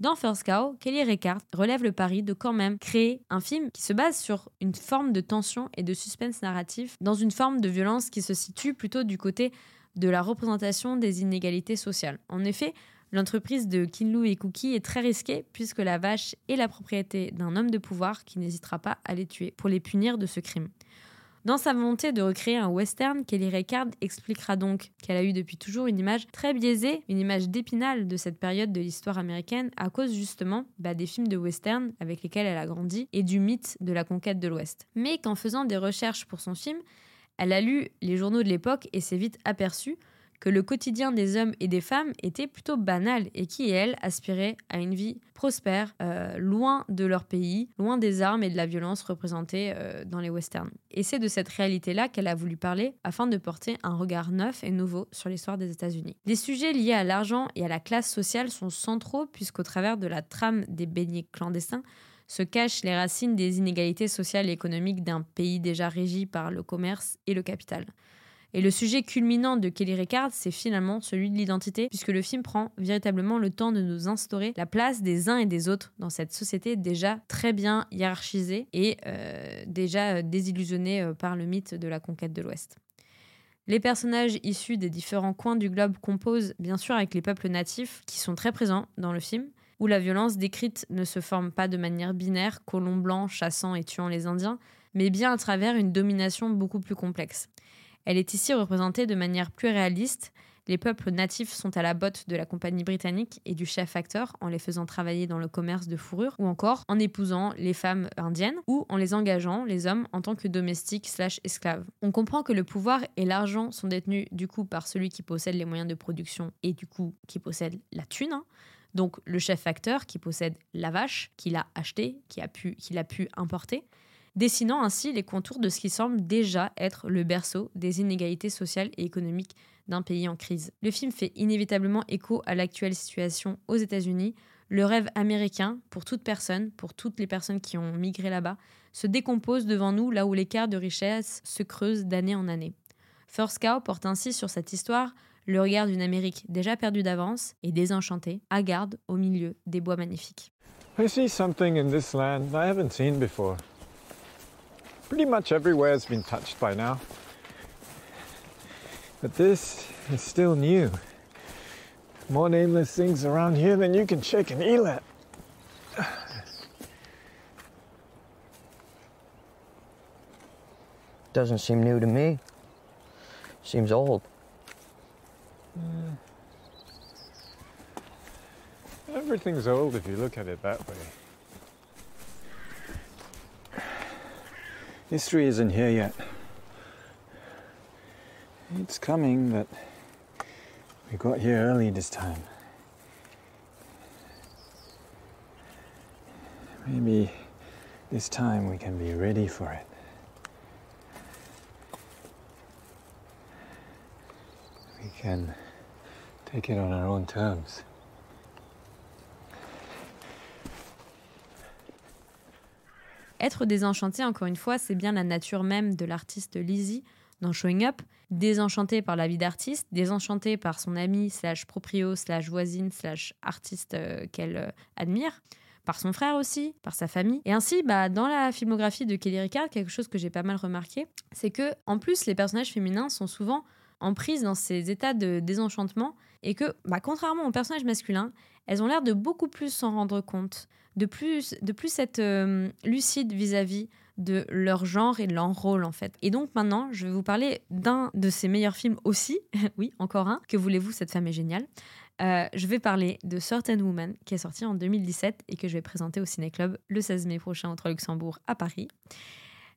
Dans First Cow, Kelly Reichardt relève le pari de quand même créer un film qui se base sur une forme de tension et de suspense narratif, dans une forme de violence qui se situe plutôt du côté de la représentation des inégalités sociales. En effet, l'entreprise de Kinlou et Cookie est très risquée puisque la vache est la propriété d'un homme de pouvoir qui n'hésitera pas à les tuer pour les punir de ce crime. Dans sa volonté de recréer un western, Kelly Reichardt expliquera donc qu'elle a eu depuis toujours une image très biaisée, une image d'épinal de cette période de l'histoire américaine à cause justement bah, des films de western avec lesquels elle a grandi et du mythe de la conquête de l'Ouest. Mais qu'en faisant des recherches pour son film, elle a lu les journaux de l'époque et s'est vite aperçue que le quotidien des hommes et des femmes était plutôt banal et qui, elle, aspiraient à une vie prospère, euh, loin de leur pays, loin des armes et de la violence représentées euh, dans les westerns. Et c'est de cette réalité-là qu'elle a voulu parler afin de porter un regard neuf et nouveau sur l'histoire des États-Unis. Les sujets liés à l'argent et à la classe sociale sont centraux puisqu'au travers de la trame des beignets clandestins, se cachent les racines des inégalités sociales et économiques d'un pays déjà régi par le commerce et le capital. Et le sujet culminant de Kelly Ricard, c'est finalement celui de l'identité, puisque le film prend véritablement le temps de nous instaurer la place des uns et des autres dans cette société déjà très bien hiérarchisée et euh, déjà euh, désillusionnée euh, par le mythe de la conquête de l'Ouest. Les personnages issus des différents coins du globe composent bien sûr avec les peuples natifs qui sont très présents dans le film, où la violence décrite ne se forme pas de manière binaire, colons blancs chassant et tuant les Indiens, mais bien à travers une domination beaucoup plus complexe. Elle est ici représentée de manière plus réaliste. Les peuples natifs sont à la botte de la compagnie britannique et du chef acteur en les faisant travailler dans le commerce de fourrure ou encore en épousant les femmes indiennes ou en les engageant, les hommes, en tant que domestiques slash esclaves. On comprend que le pouvoir et l'argent sont détenus du coup par celui qui possède les moyens de production et du coup qui possède la thune. Hein. Donc le chef acteur qui possède la vache, qu'il a acheté, qu'il a a pu importer dessinant ainsi les contours de ce qui semble déjà être le berceau des inégalités sociales et économiques d'un pays en crise. Le film fait inévitablement écho à l'actuelle situation aux États-Unis. Le rêve américain, pour toute personne, pour toutes les personnes qui ont migré là-bas, se décompose devant nous là où l'écart de richesse se creuse d'année en année. First Cow porte ainsi sur cette histoire le regard d'une Amérique déjà perdue d'avance et désenchantée, hagarde au milieu des bois magnifiques. I see something in this land I haven't seen before. Pretty much everywhere has been touched by now. But this is still new. More nameless things around here than you can shake an eel at. Doesn't seem new to me. Seems old. Hmm. Everything's old if you look at it that way. History isn't here yet. It's coming, but we got here early this time. Maybe this time we can be ready for it. We can take it on our own terms. Être désenchanté, encore une fois, c'est bien la nature même de l'artiste Lizzie dans Showing Up. Désenchanté par la vie d'artiste, désenchanté par son ami slash proprio slash voisine slash artiste euh, qu'elle euh, admire, par son frère aussi, par sa famille. Et ainsi, bah, dans la filmographie de Kelly Ricard, quelque chose que j'ai pas mal remarqué, c'est que en plus les personnages féminins sont souvent en prise dans ces états de désenchantement et que, bah, contrairement aux personnages masculins, elles ont l'air de beaucoup plus s'en rendre compte, de plus, de plus être euh, lucides vis-à-vis de leur genre et de leur rôle en fait. Et donc maintenant, je vais vous parler d'un de ses meilleurs films aussi, (laughs) oui, encore un, que voulez-vous, cette femme est géniale. Euh, je vais parler de Certain Woman qui est sorti en 2017 et que je vais présenter au Ciné Club le 16 mai prochain au Luxembourg à Paris.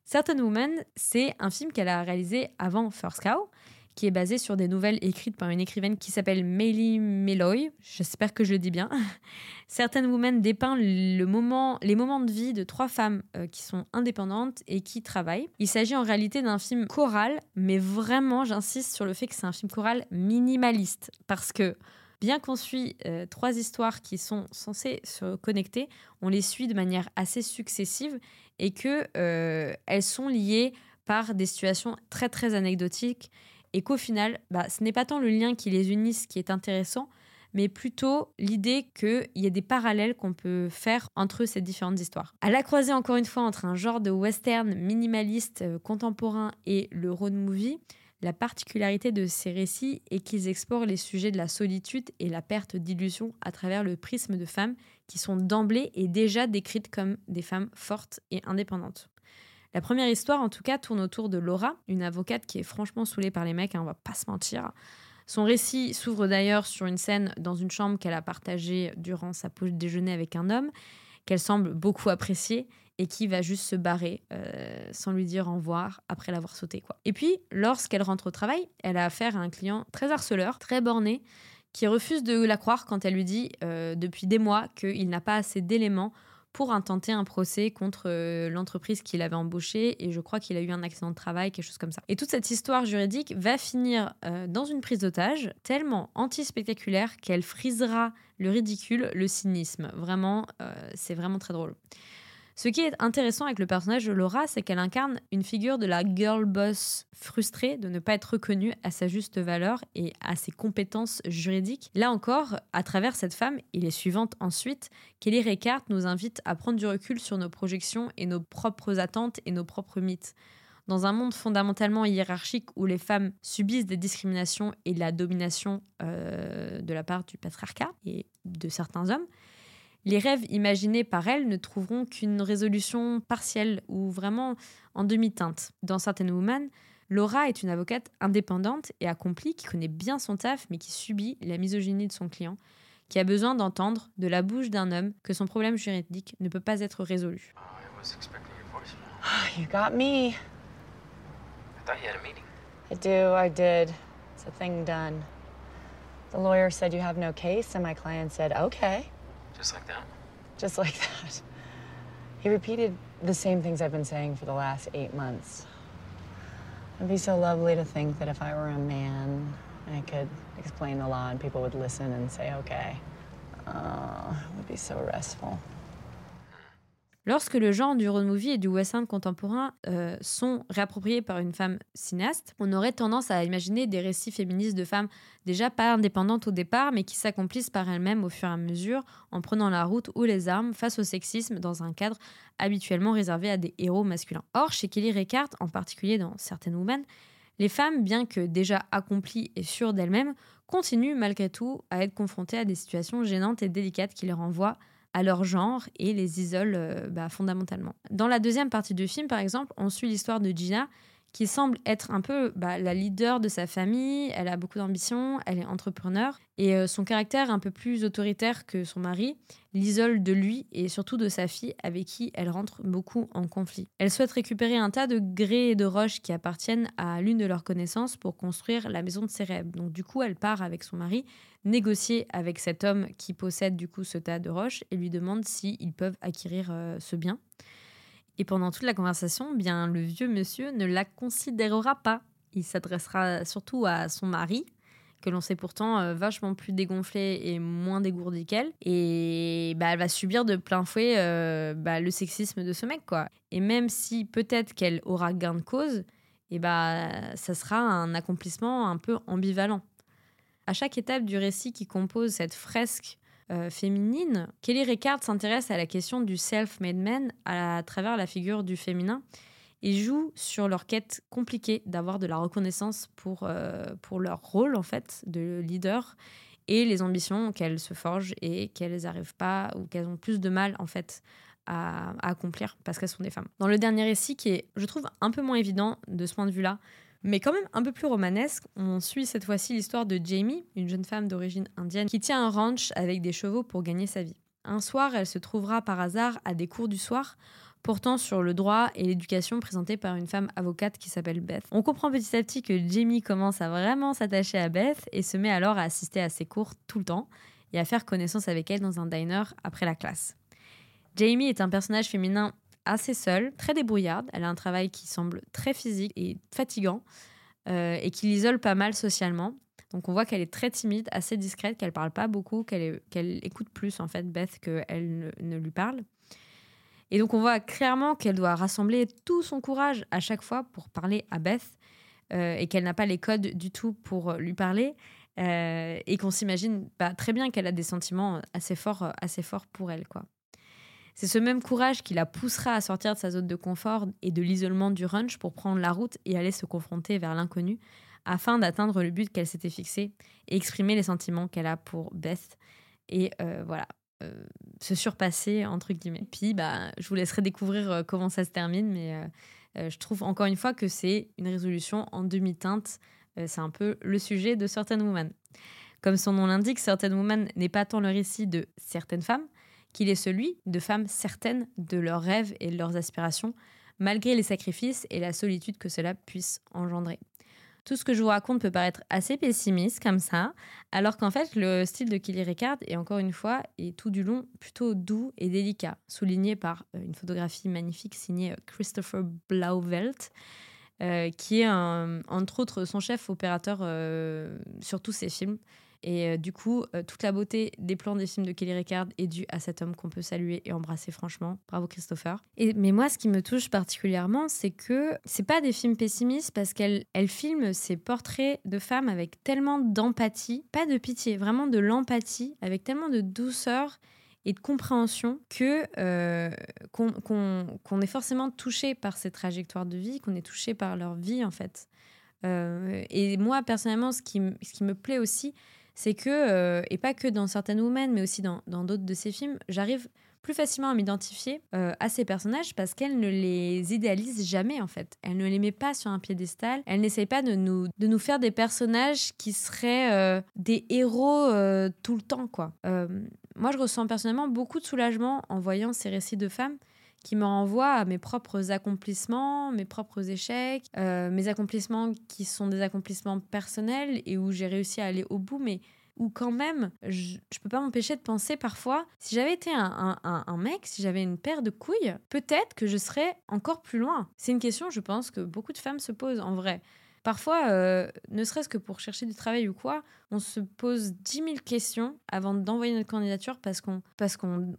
Certain Woman, c'est un film qu'elle a réalisé avant First Cow qui est basé sur des nouvelles écrites par une écrivaine qui s'appelle Meili Meloy. J'espère que je le dis bien. (laughs) Certaines Women dépeint les moments de vie de trois femmes euh, qui sont indépendantes et qui travaillent. Il s'agit en réalité d'un film choral, mais vraiment, j'insiste sur le fait que c'est un film choral minimaliste parce que bien qu'on suit euh, trois histoires qui sont censées se connecter, on les suit de manière assez successive et que euh, elles sont liées par des situations très très anecdotiques et qu'au final, bah, ce n'est pas tant le lien qui les unisse qui est intéressant, mais plutôt l'idée qu'il y a des parallèles qu'on peut faire entre ces différentes histoires. À la croisée, encore une fois, entre un genre de western minimaliste euh, contemporain et le road movie, la particularité de ces récits est qu'ils explorent les sujets de la solitude et la perte d'illusion à travers le prisme de femmes qui sont d'emblée et déjà décrites comme des femmes fortes et indépendantes. La première histoire, en tout cas, tourne autour de Laura, une avocate qui est franchement saoulée par les mecs, hein, on va pas se mentir. Son récit s'ouvre d'ailleurs sur une scène dans une chambre qu'elle a partagée durant sa pause déjeuner avec un homme qu'elle semble beaucoup apprécier et qui va juste se barrer euh, sans lui dire au revoir après l'avoir sauté. Quoi. Et puis, lorsqu'elle rentre au travail, elle a affaire à un client très harceleur, très borné, qui refuse de la croire quand elle lui dit euh, depuis des mois qu'il n'a pas assez d'éléments pour intenter un procès contre euh, l'entreprise qu'il avait embauchée et je crois qu'il a eu un accident de travail, quelque chose comme ça. Et toute cette histoire juridique va finir euh, dans une prise d'otage tellement anti-spectaculaire qu'elle frisera le ridicule, le cynisme. Vraiment, euh, c'est vraiment très drôle. Ce qui est intéressant avec le personnage de Laura, c'est qu'elle incarne une figure de la girl boss frustrée de ne pas être reconnue à sa juste valeur et à ses compétences juridiques. Là encore, à travers cette femme et les suivantes ensuite, Kelly Reichardt nous invite à prendre du recul sur nos projections et nos propres attentes et nos propres mythes. Dans un monde fondamentalement hiérarchique où les femmes subissent des discriminations et la domination euh, de la part du patriarcat et de certains hommes, les rêves imaginés par elle ne trouveront qu'une résolution partielle ou vraiment en demi-teinte. Dans Certain Woman, Laura est une avocate indépendante et accomplie qui connaît bien son taf mais qui subit la misogynie de son client, qui a besoin d'entendre de la bouche d'un homme que son problème juridique ne peut pas être résolu. (sighs) You got me. I thought you had a meeting. I do, I did. It's a thing done. The lawyer said you have no case, and my client said, okay. Just like that. Just like that. He repeated the same things I've been saying for the last eight months. It'd be so lovely to think that if I were a man, I could explain the law and people would listen and say, okay. It would be so restful. Lorsque le genre du road movie et du western contemporain euh, sont réappropriés par une femme cinéaste, on aurait tendance à imaginer des récits féministes de femmes déjà pas indépendantes au départ, mais qui s'accomplissent par elles-mêmes au fur et à mesure, en prenant la route ou les armes face au sexisme dans un cadre habituellement réservé à des héros masculins. Or, chez Kelly Reichardt, en particulier dans Certain Women, les femmes, bien que déjà accomplies et sûres d'elles-mêmes, continuent malgré tout à être confrontées à des situations gênantes et délicates qui les renvoient à leur genre et les isolent euh, bah, fondamentalement. Dans la deuxième partie du film, par exemple, on suit l'histoire de Gina qui semble être un peu bah, la leader de sa famille. Elle a beaucoup d'ambition, elle est entrepreneur et euh, son caractère un peu plus autoritaire que son mari l'isole de lui et surtout de sa fille avec qui elle rentre beaucoup en conflit. Elle souhaite récupérer un tas de grès et de roches qui appartiennent à l'une de leurs connaissances pour construire la maison de ses rêves. Donc du coup, elle part avec son mari négocier avec cet homme qui possède du coup ce tas de roches et lui demande s'ils peuvent acquérir euh, ce bien. Et pendant toute la conversation, bien le vieux monsieur ne la considérera pas. Il s'adressera surtout à son mari, que l'on sait pourtant euh, vachement plus dégonflé et moins dégourdi qu'elle. Et bah, elle va subir de plein fouet euh, bah, le sexisme de ce mec, quoi. Et même si peut-être qu'elle aura gain de cause, et bah, ça sera un accomplissement un peu ambivalent. À chaque étape du récit qui compose cette fresque euh, féminine, Kelly Ricard s'intéresse à la question du self-made man à, travers la figure du féminin et joue sur leur quête compliquée d'avoir de la reconnaissance pour, euh, pour leur rôle en fait de leader et les ambitions qu'elles se forgent et qu'elles n'arrivent pas ou qu'elles ont plus de mal en fait à, à accomplir parce qu'elles sont des femmes. Dans le dernier récit qui est, je trouve, un peu moins évident de ce point de vue-là, mais quand même un peu plus romanesque. On suit cette fois-ci l'histoire de Jamie, une jeune femme d'origine indienne qui tient un ranch avec des chevaux pour gagner sa vie. Un soir, elle se trouvera par hasard à des cours du soir portant sur le droit et l'éducation présentés par une femme avocate qui s'appelle Beth. On comprend petit à petit que Jamie commence à vraiment s'attacher à Beth et se met alors à assister à ses cours tout le temps et à faire connaissance avec elle dans un diner après la classe. Jamie est un personnage féminin assez seule, très débrouillarde. Elle a un travail qui semble très physique et fatigant euh, et qui l'isole pas mal socialement. Donc on voit qu'elle est très timide, assez discrète, qu'elle parle pas beaucoup, qu'elle écoute plus en fait Beth qu'elle ne, lui parle. Et donc on voit clairement qu'elle doit rassembler tout son courage à chaque fois pour parler à Beth euh, et qu'elle n'a pas les codes du tout pour lui parler euh, et qu'on s'imagine pas très bien qu'elle a des sentiments assez forts, assez forts pour elle quoi. C'est ce même courage qui la poussera à sortir de sa zone de confort et de l'isolement du ranch pour prendre la route et aller se confronter vers l'inconnu afin d'atteindre le but qu'elle s'était fixé et exprimer les sentiments qu'elle a pour Beth et euh, voilà euh, se surpasser entre guillemets. Puis bah je vous laisserai découvrir euh, comment ça se termine mais je trouve encore une fois que c'est une résolution en demi-teinte. c'est un peu le sujet de Certain Woman. Comme son nom l'indique, Certain Woman n'est pas tant le récit de certaines femmes, qu'il est celui de femmes certaines de leurs rêves et de leurs aspirations, malgré les sacrifices et la solitude que cela puisse engendrer. Tout ce que je vous raconte peut paraître assez pessimiste comme ça, alors qu'en fait le style de Kelly Ricard est encore une fois et tout du long plutôt doux et délicat, souligné par euh, une photographie magnifique signée euh, Christopher Blauvelt, euh, qui est entre autres son chef opérateur sur tous ses films. Et euh, du coup, euh, toute la beauté des plans des films de Kelly Ricard est due à cet homme qu'on peut saluer et embrasser franchement. Bravo Christopher. Mais moi, ce qui me touche particulièrement, c'est que c'est pas des films pessimistes parce qu'elle elle filme ces portraits de femmes avec tellement d'empathie, pas de pitié, vraiment de l'empathie, avec tellement de douceur et de compréhension que euh, qu'on est forcément touché par ces trajectoires de vie, qu'on est touché par leur vie en fait. et moi personnellement, ce qui, ce qui me plaît aussi, c'est que, euh, et pas que dans certaines Women, mais aussi dans d'autres de ses films, j'arrive plus facilement à m'identifier euh, à ces personnages parce qu'elle ne les idéalise jamais en fait. Elle ne les met pas sur un piédestal. Elle n'essaye pas de nous, de nous faire des personnages qui seraient euh, des héros tout le temps quoi. moi je ressens personnellement beaucoup de soulagement en voyant ces récits de femmes qui me renvoie à mes propres accomplissements, mes propres échecs, euh, mes accomplissements qui sont des accomplissements personnels et où j'ai réussi à aller au bout, mais où quand même, je, je peux pas m'empêcher de penser parfois, si j'avais été un, un, un, mec, si j'avais une paire de couilles, peut-être que je serais encore plus loin. C'est une question, je pense, que beaucoup de femmes se posent en vrai. Parfois, euh, ne serait-ce que pour chercher du travail ou quoi, on se pose 10 000 questions avant d'envoyer notre candidature parce qu'on parce qu'on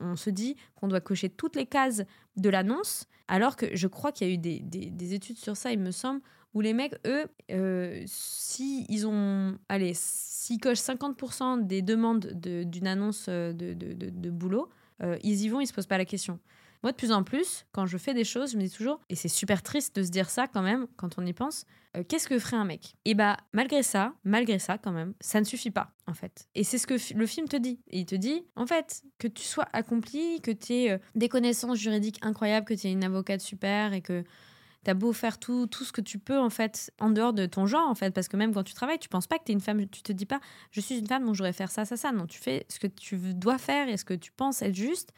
on- se dit qu'on doit cocher toutes les cases de l'annonce, alors que je crois qu'il y a eu des, des- des études sur ça, il me semble, où les mecs, eux, euh, s'ils cochent 50% des demandes de- d'une annonce euh, de, de- de- boulot, euh, ils y vont, ils se posent pas la question. Moi, de plus en plus, quand je fais des choses, je me dis toujours, et c'est super triste de se dire ça quand même, quand on y pense, euh, qu'est-ce que ferait un mec? Et bah, malgré ça, malgré ça quand même, ça ne suffit pas, en fait. Et c'est ce que le film te dit. Et il te dit, en fait, que tu sois accompli, que tu aies euh, des connaissances juridiques incroyables, que tu es une avocate super et que T'as beau faire tout, tout ce que tu peux, en fait, en dehors de ton genre, en fait, parce que même quand tu travailles, tu penses pas que t'es une femme, tu te dis pas, je suis une femme, donc je devrais faire ça, ça, ça. Non, tu fais ce que tu dois faire et ce que tu penses être juste.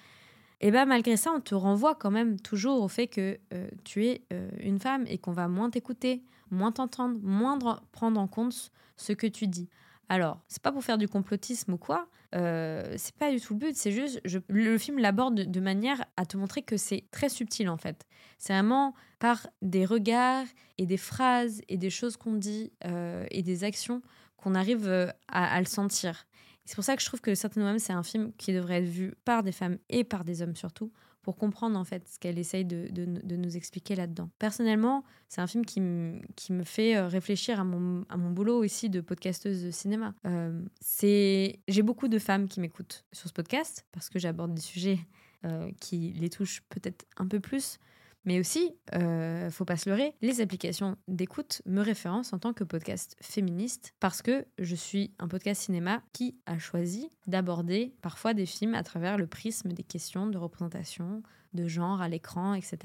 Et ben malgré ça, on te renvoie quand même toujours au fait que euh, tu es euh, une femme et qu'on va moins t'écouter, moins t'entendre, moins dre- prendre en compte ce que tu dis. Alors, c'est pas pour faire du complotisme ou quoi, euh, c'est pas du tout le but, c'est juste, je- le film l'aborde de, de manière à te montrer que c'est très subtil en fait. C'est vraiment par des regards et des phrases et des choses qu'on dit euh, et des actions qu'on arrive à, à le sentir. C'est pour ça que je trouve que Certaines Women, c'est un film qui devrait être vu par des femmes et par des hommes surtout, pour comprendre en fait ce qu'elle essaye de, nous expliquer là-dedans. Personnellement, c'est un film qui, me- fait euh, réfléchir à mon, boulot aussi de podcasteuse de cinéma. Euh, J'ai beaucoup de femmes qui m'écoutent sur ce podcast, parce que j'aborde des sujets euh, qui les touchent peut-être un peu plus. Mais aussi, euh, faut pas se leurrer, les applications d'écoute me référencent en tant que podcast féministe parce que je suis un podcast cinéma qui a choisi d'aborder parfois des films à travers le prisme des questions de représentation, de genre à l'écran, etc.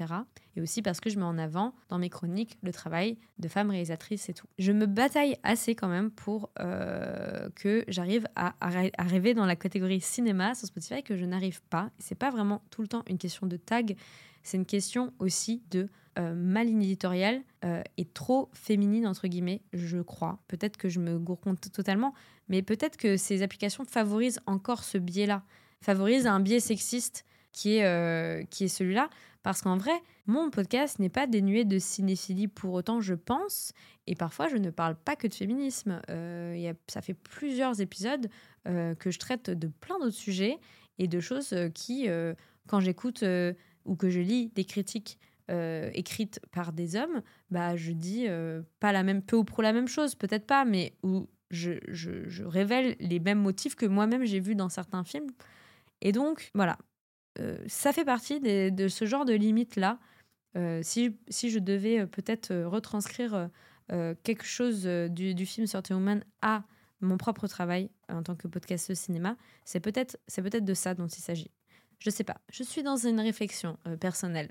Et aussi parce que je mets en avant dans mes chroniques le travail de femmes réalisatrices et tout. Je me bataille assez quand même pour euh, que j'arrive à, rêver dans la catégorie cinéma sur Spotify que je n'arrive pas. C'est pas vraiment tout le temps une question de tag, c'est une question aussi de euh, ma ligne éditoriale euh, trop féminine, entre guillemets, je crois. Peut-être que je me gourconde totalement, mais peut-être que ces applications favorisent encore ce biais-là, favorisent un biais sexiste qui est, euh, est celui-là. Parce qu'en vrai, mon podcast n'est pas dénué de cinéphilie pour autant, je pense. Et parfois, je ne parle pas que de féminisme. Euh, ça fait plusieurs épisodes euh, que je traite de plein d'autres sujets et de choses qui, quand j'écoute ou que je lis des critiques euh, écrites par des hommes, bah, je dis euh, pas la même, peu ou pro la même chose, peut-être pas, mais où je, révèle les mêmes motifs que moi-même j'ai vus dans certains films. Et donc, voilà, Euh, ça fait partie de ce genre de limites-là. Euh, si, si je devais peut-être retranscrire quelque chose du, film Certain Woman à mon propre travail en tant que podcasteuse cinéma, c'est peut-être c'est peut-être de ça dont il s'agit. Je sais pas. Je suis dans une réflexion euh, personnelle.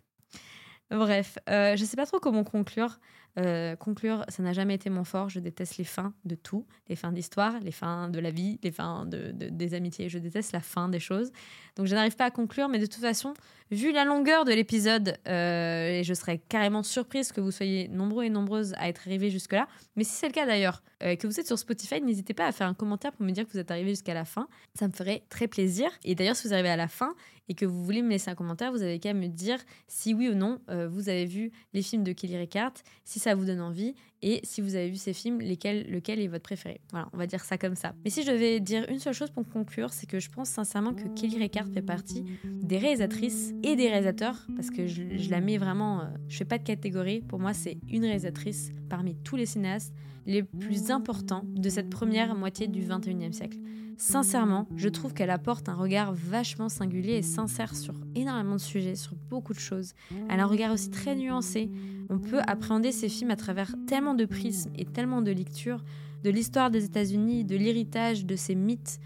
Bref, euh, je sais pas trop comment conclure. Euh, conclure, ça n'a jamais été mon fort. Je déteste les fins de tout, les fins d'histoire, les fins de la vie, les fins de, de- des amitiés. Je déteste la fin des choses. Donc je n'arrive pas à conclure, mais de toute façon, vu la longueur de l'épisode, euh, je serais carrément surprise que vous soyez nombreux et nombreuses à être arrivés jusque-là. Mais si c'est le cas d'ailleurs, que vous êtes sur Spotify, n'hésitez pas à faire un commentaire pour me dire que vous êtes arrivés jusqu'à la fin. Ça me ferait très plaisir. Et d'ailleurs, si vous arrivez à la fin et que vous voulez me laisser un commentaire, vous avez qu'à me dire si oui ou non euh, vous avez vu les films de Kelly Reichardt, si ça vous donne envie et si vous avez vu ces films, lesquels, lequel est votre préféré. Voilà, on va dire ça comme ça. Mais si je devais dire une seule chose pour conclure, c'est que je pense sincèrement que Kelly Reichardt fait partie des réalisatrices et des réalisateurs, parce que je, je la mets vraiment, euh, je fais pas de catégorie. Pour moi, c'est une réalisatrice parmi tous les cinéastes les plus importants de cette première moitié du 21e siècle. Sincèrement, je trouve qu'elle apporte un regard vachement singulier et sincère sur énormément de sujets, sur beaucoup de choses. Elle a un regard aussi très nuancé. On peut appréhender ces films à travers tellement de prismes et tellement de lectures, de l'histoire des États-Unis, de l'héritage de ces mythes,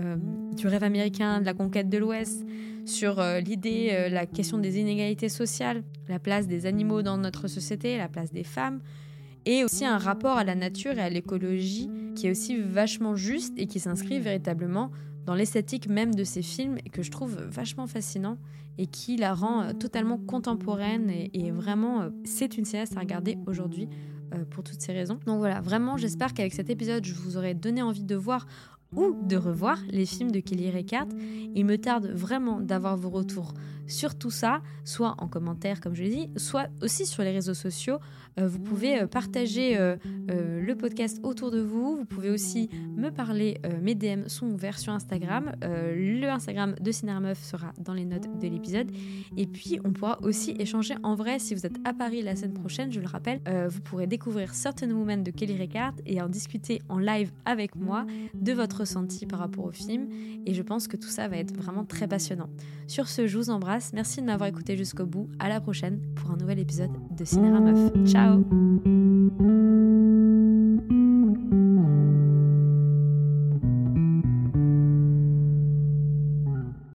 euh, du rêve américain, de la conquête de l'Ouest, sur euh, l'idée, euh, la question des inégalités sociales, la place des animaux dans notre société, la place des femmes, et aussi un rapport à la nature et à l'écologie qui est aussi vachement juste et qui s'inscrit véritablement dans l'esthétique même de ces films que je trouve vachement fascinant et qui la rend euh, totalement contemporaine et, vraiment euh, c'est une cinéaste à regarder aujourd'hui euh, pour toutes ces raisons. Donc voilà, vraiment j'espère qu'avec cet épisode je vous aurai donné envie de voir ou de revoir les films de Kelly Reichardt. Il me tarde vraiment d'avoir vos retours sur tout ça, soit en commentaire comme je l'ai dit, soit aussi sur les réseaux sociaux. Euh, vous pouvez euh, partager euh, le podcast autour de vous. Vous pouvez aussi me parler. mes DM sont ouverts sur Instagram. Le Instagram de Cinérameuf sera dans les notes de l'épisode. Et puis, on pourra aussi échanger en vrai si vous êtes à Paris la semaine prochaine. Je le rappelle, vous pourrez découvrir Certain Women de Kelly Reichardt et en discuter en live avec moi de votre ressenti par rapport au film. Et je pense que tout ça va être vraiment très passionnant. Sur ce, je vous embrasse. Merci de m'avoir écouté jusqu'au bout. À la prochaine pour un nouvel épisode de Cinéra Meuf. out.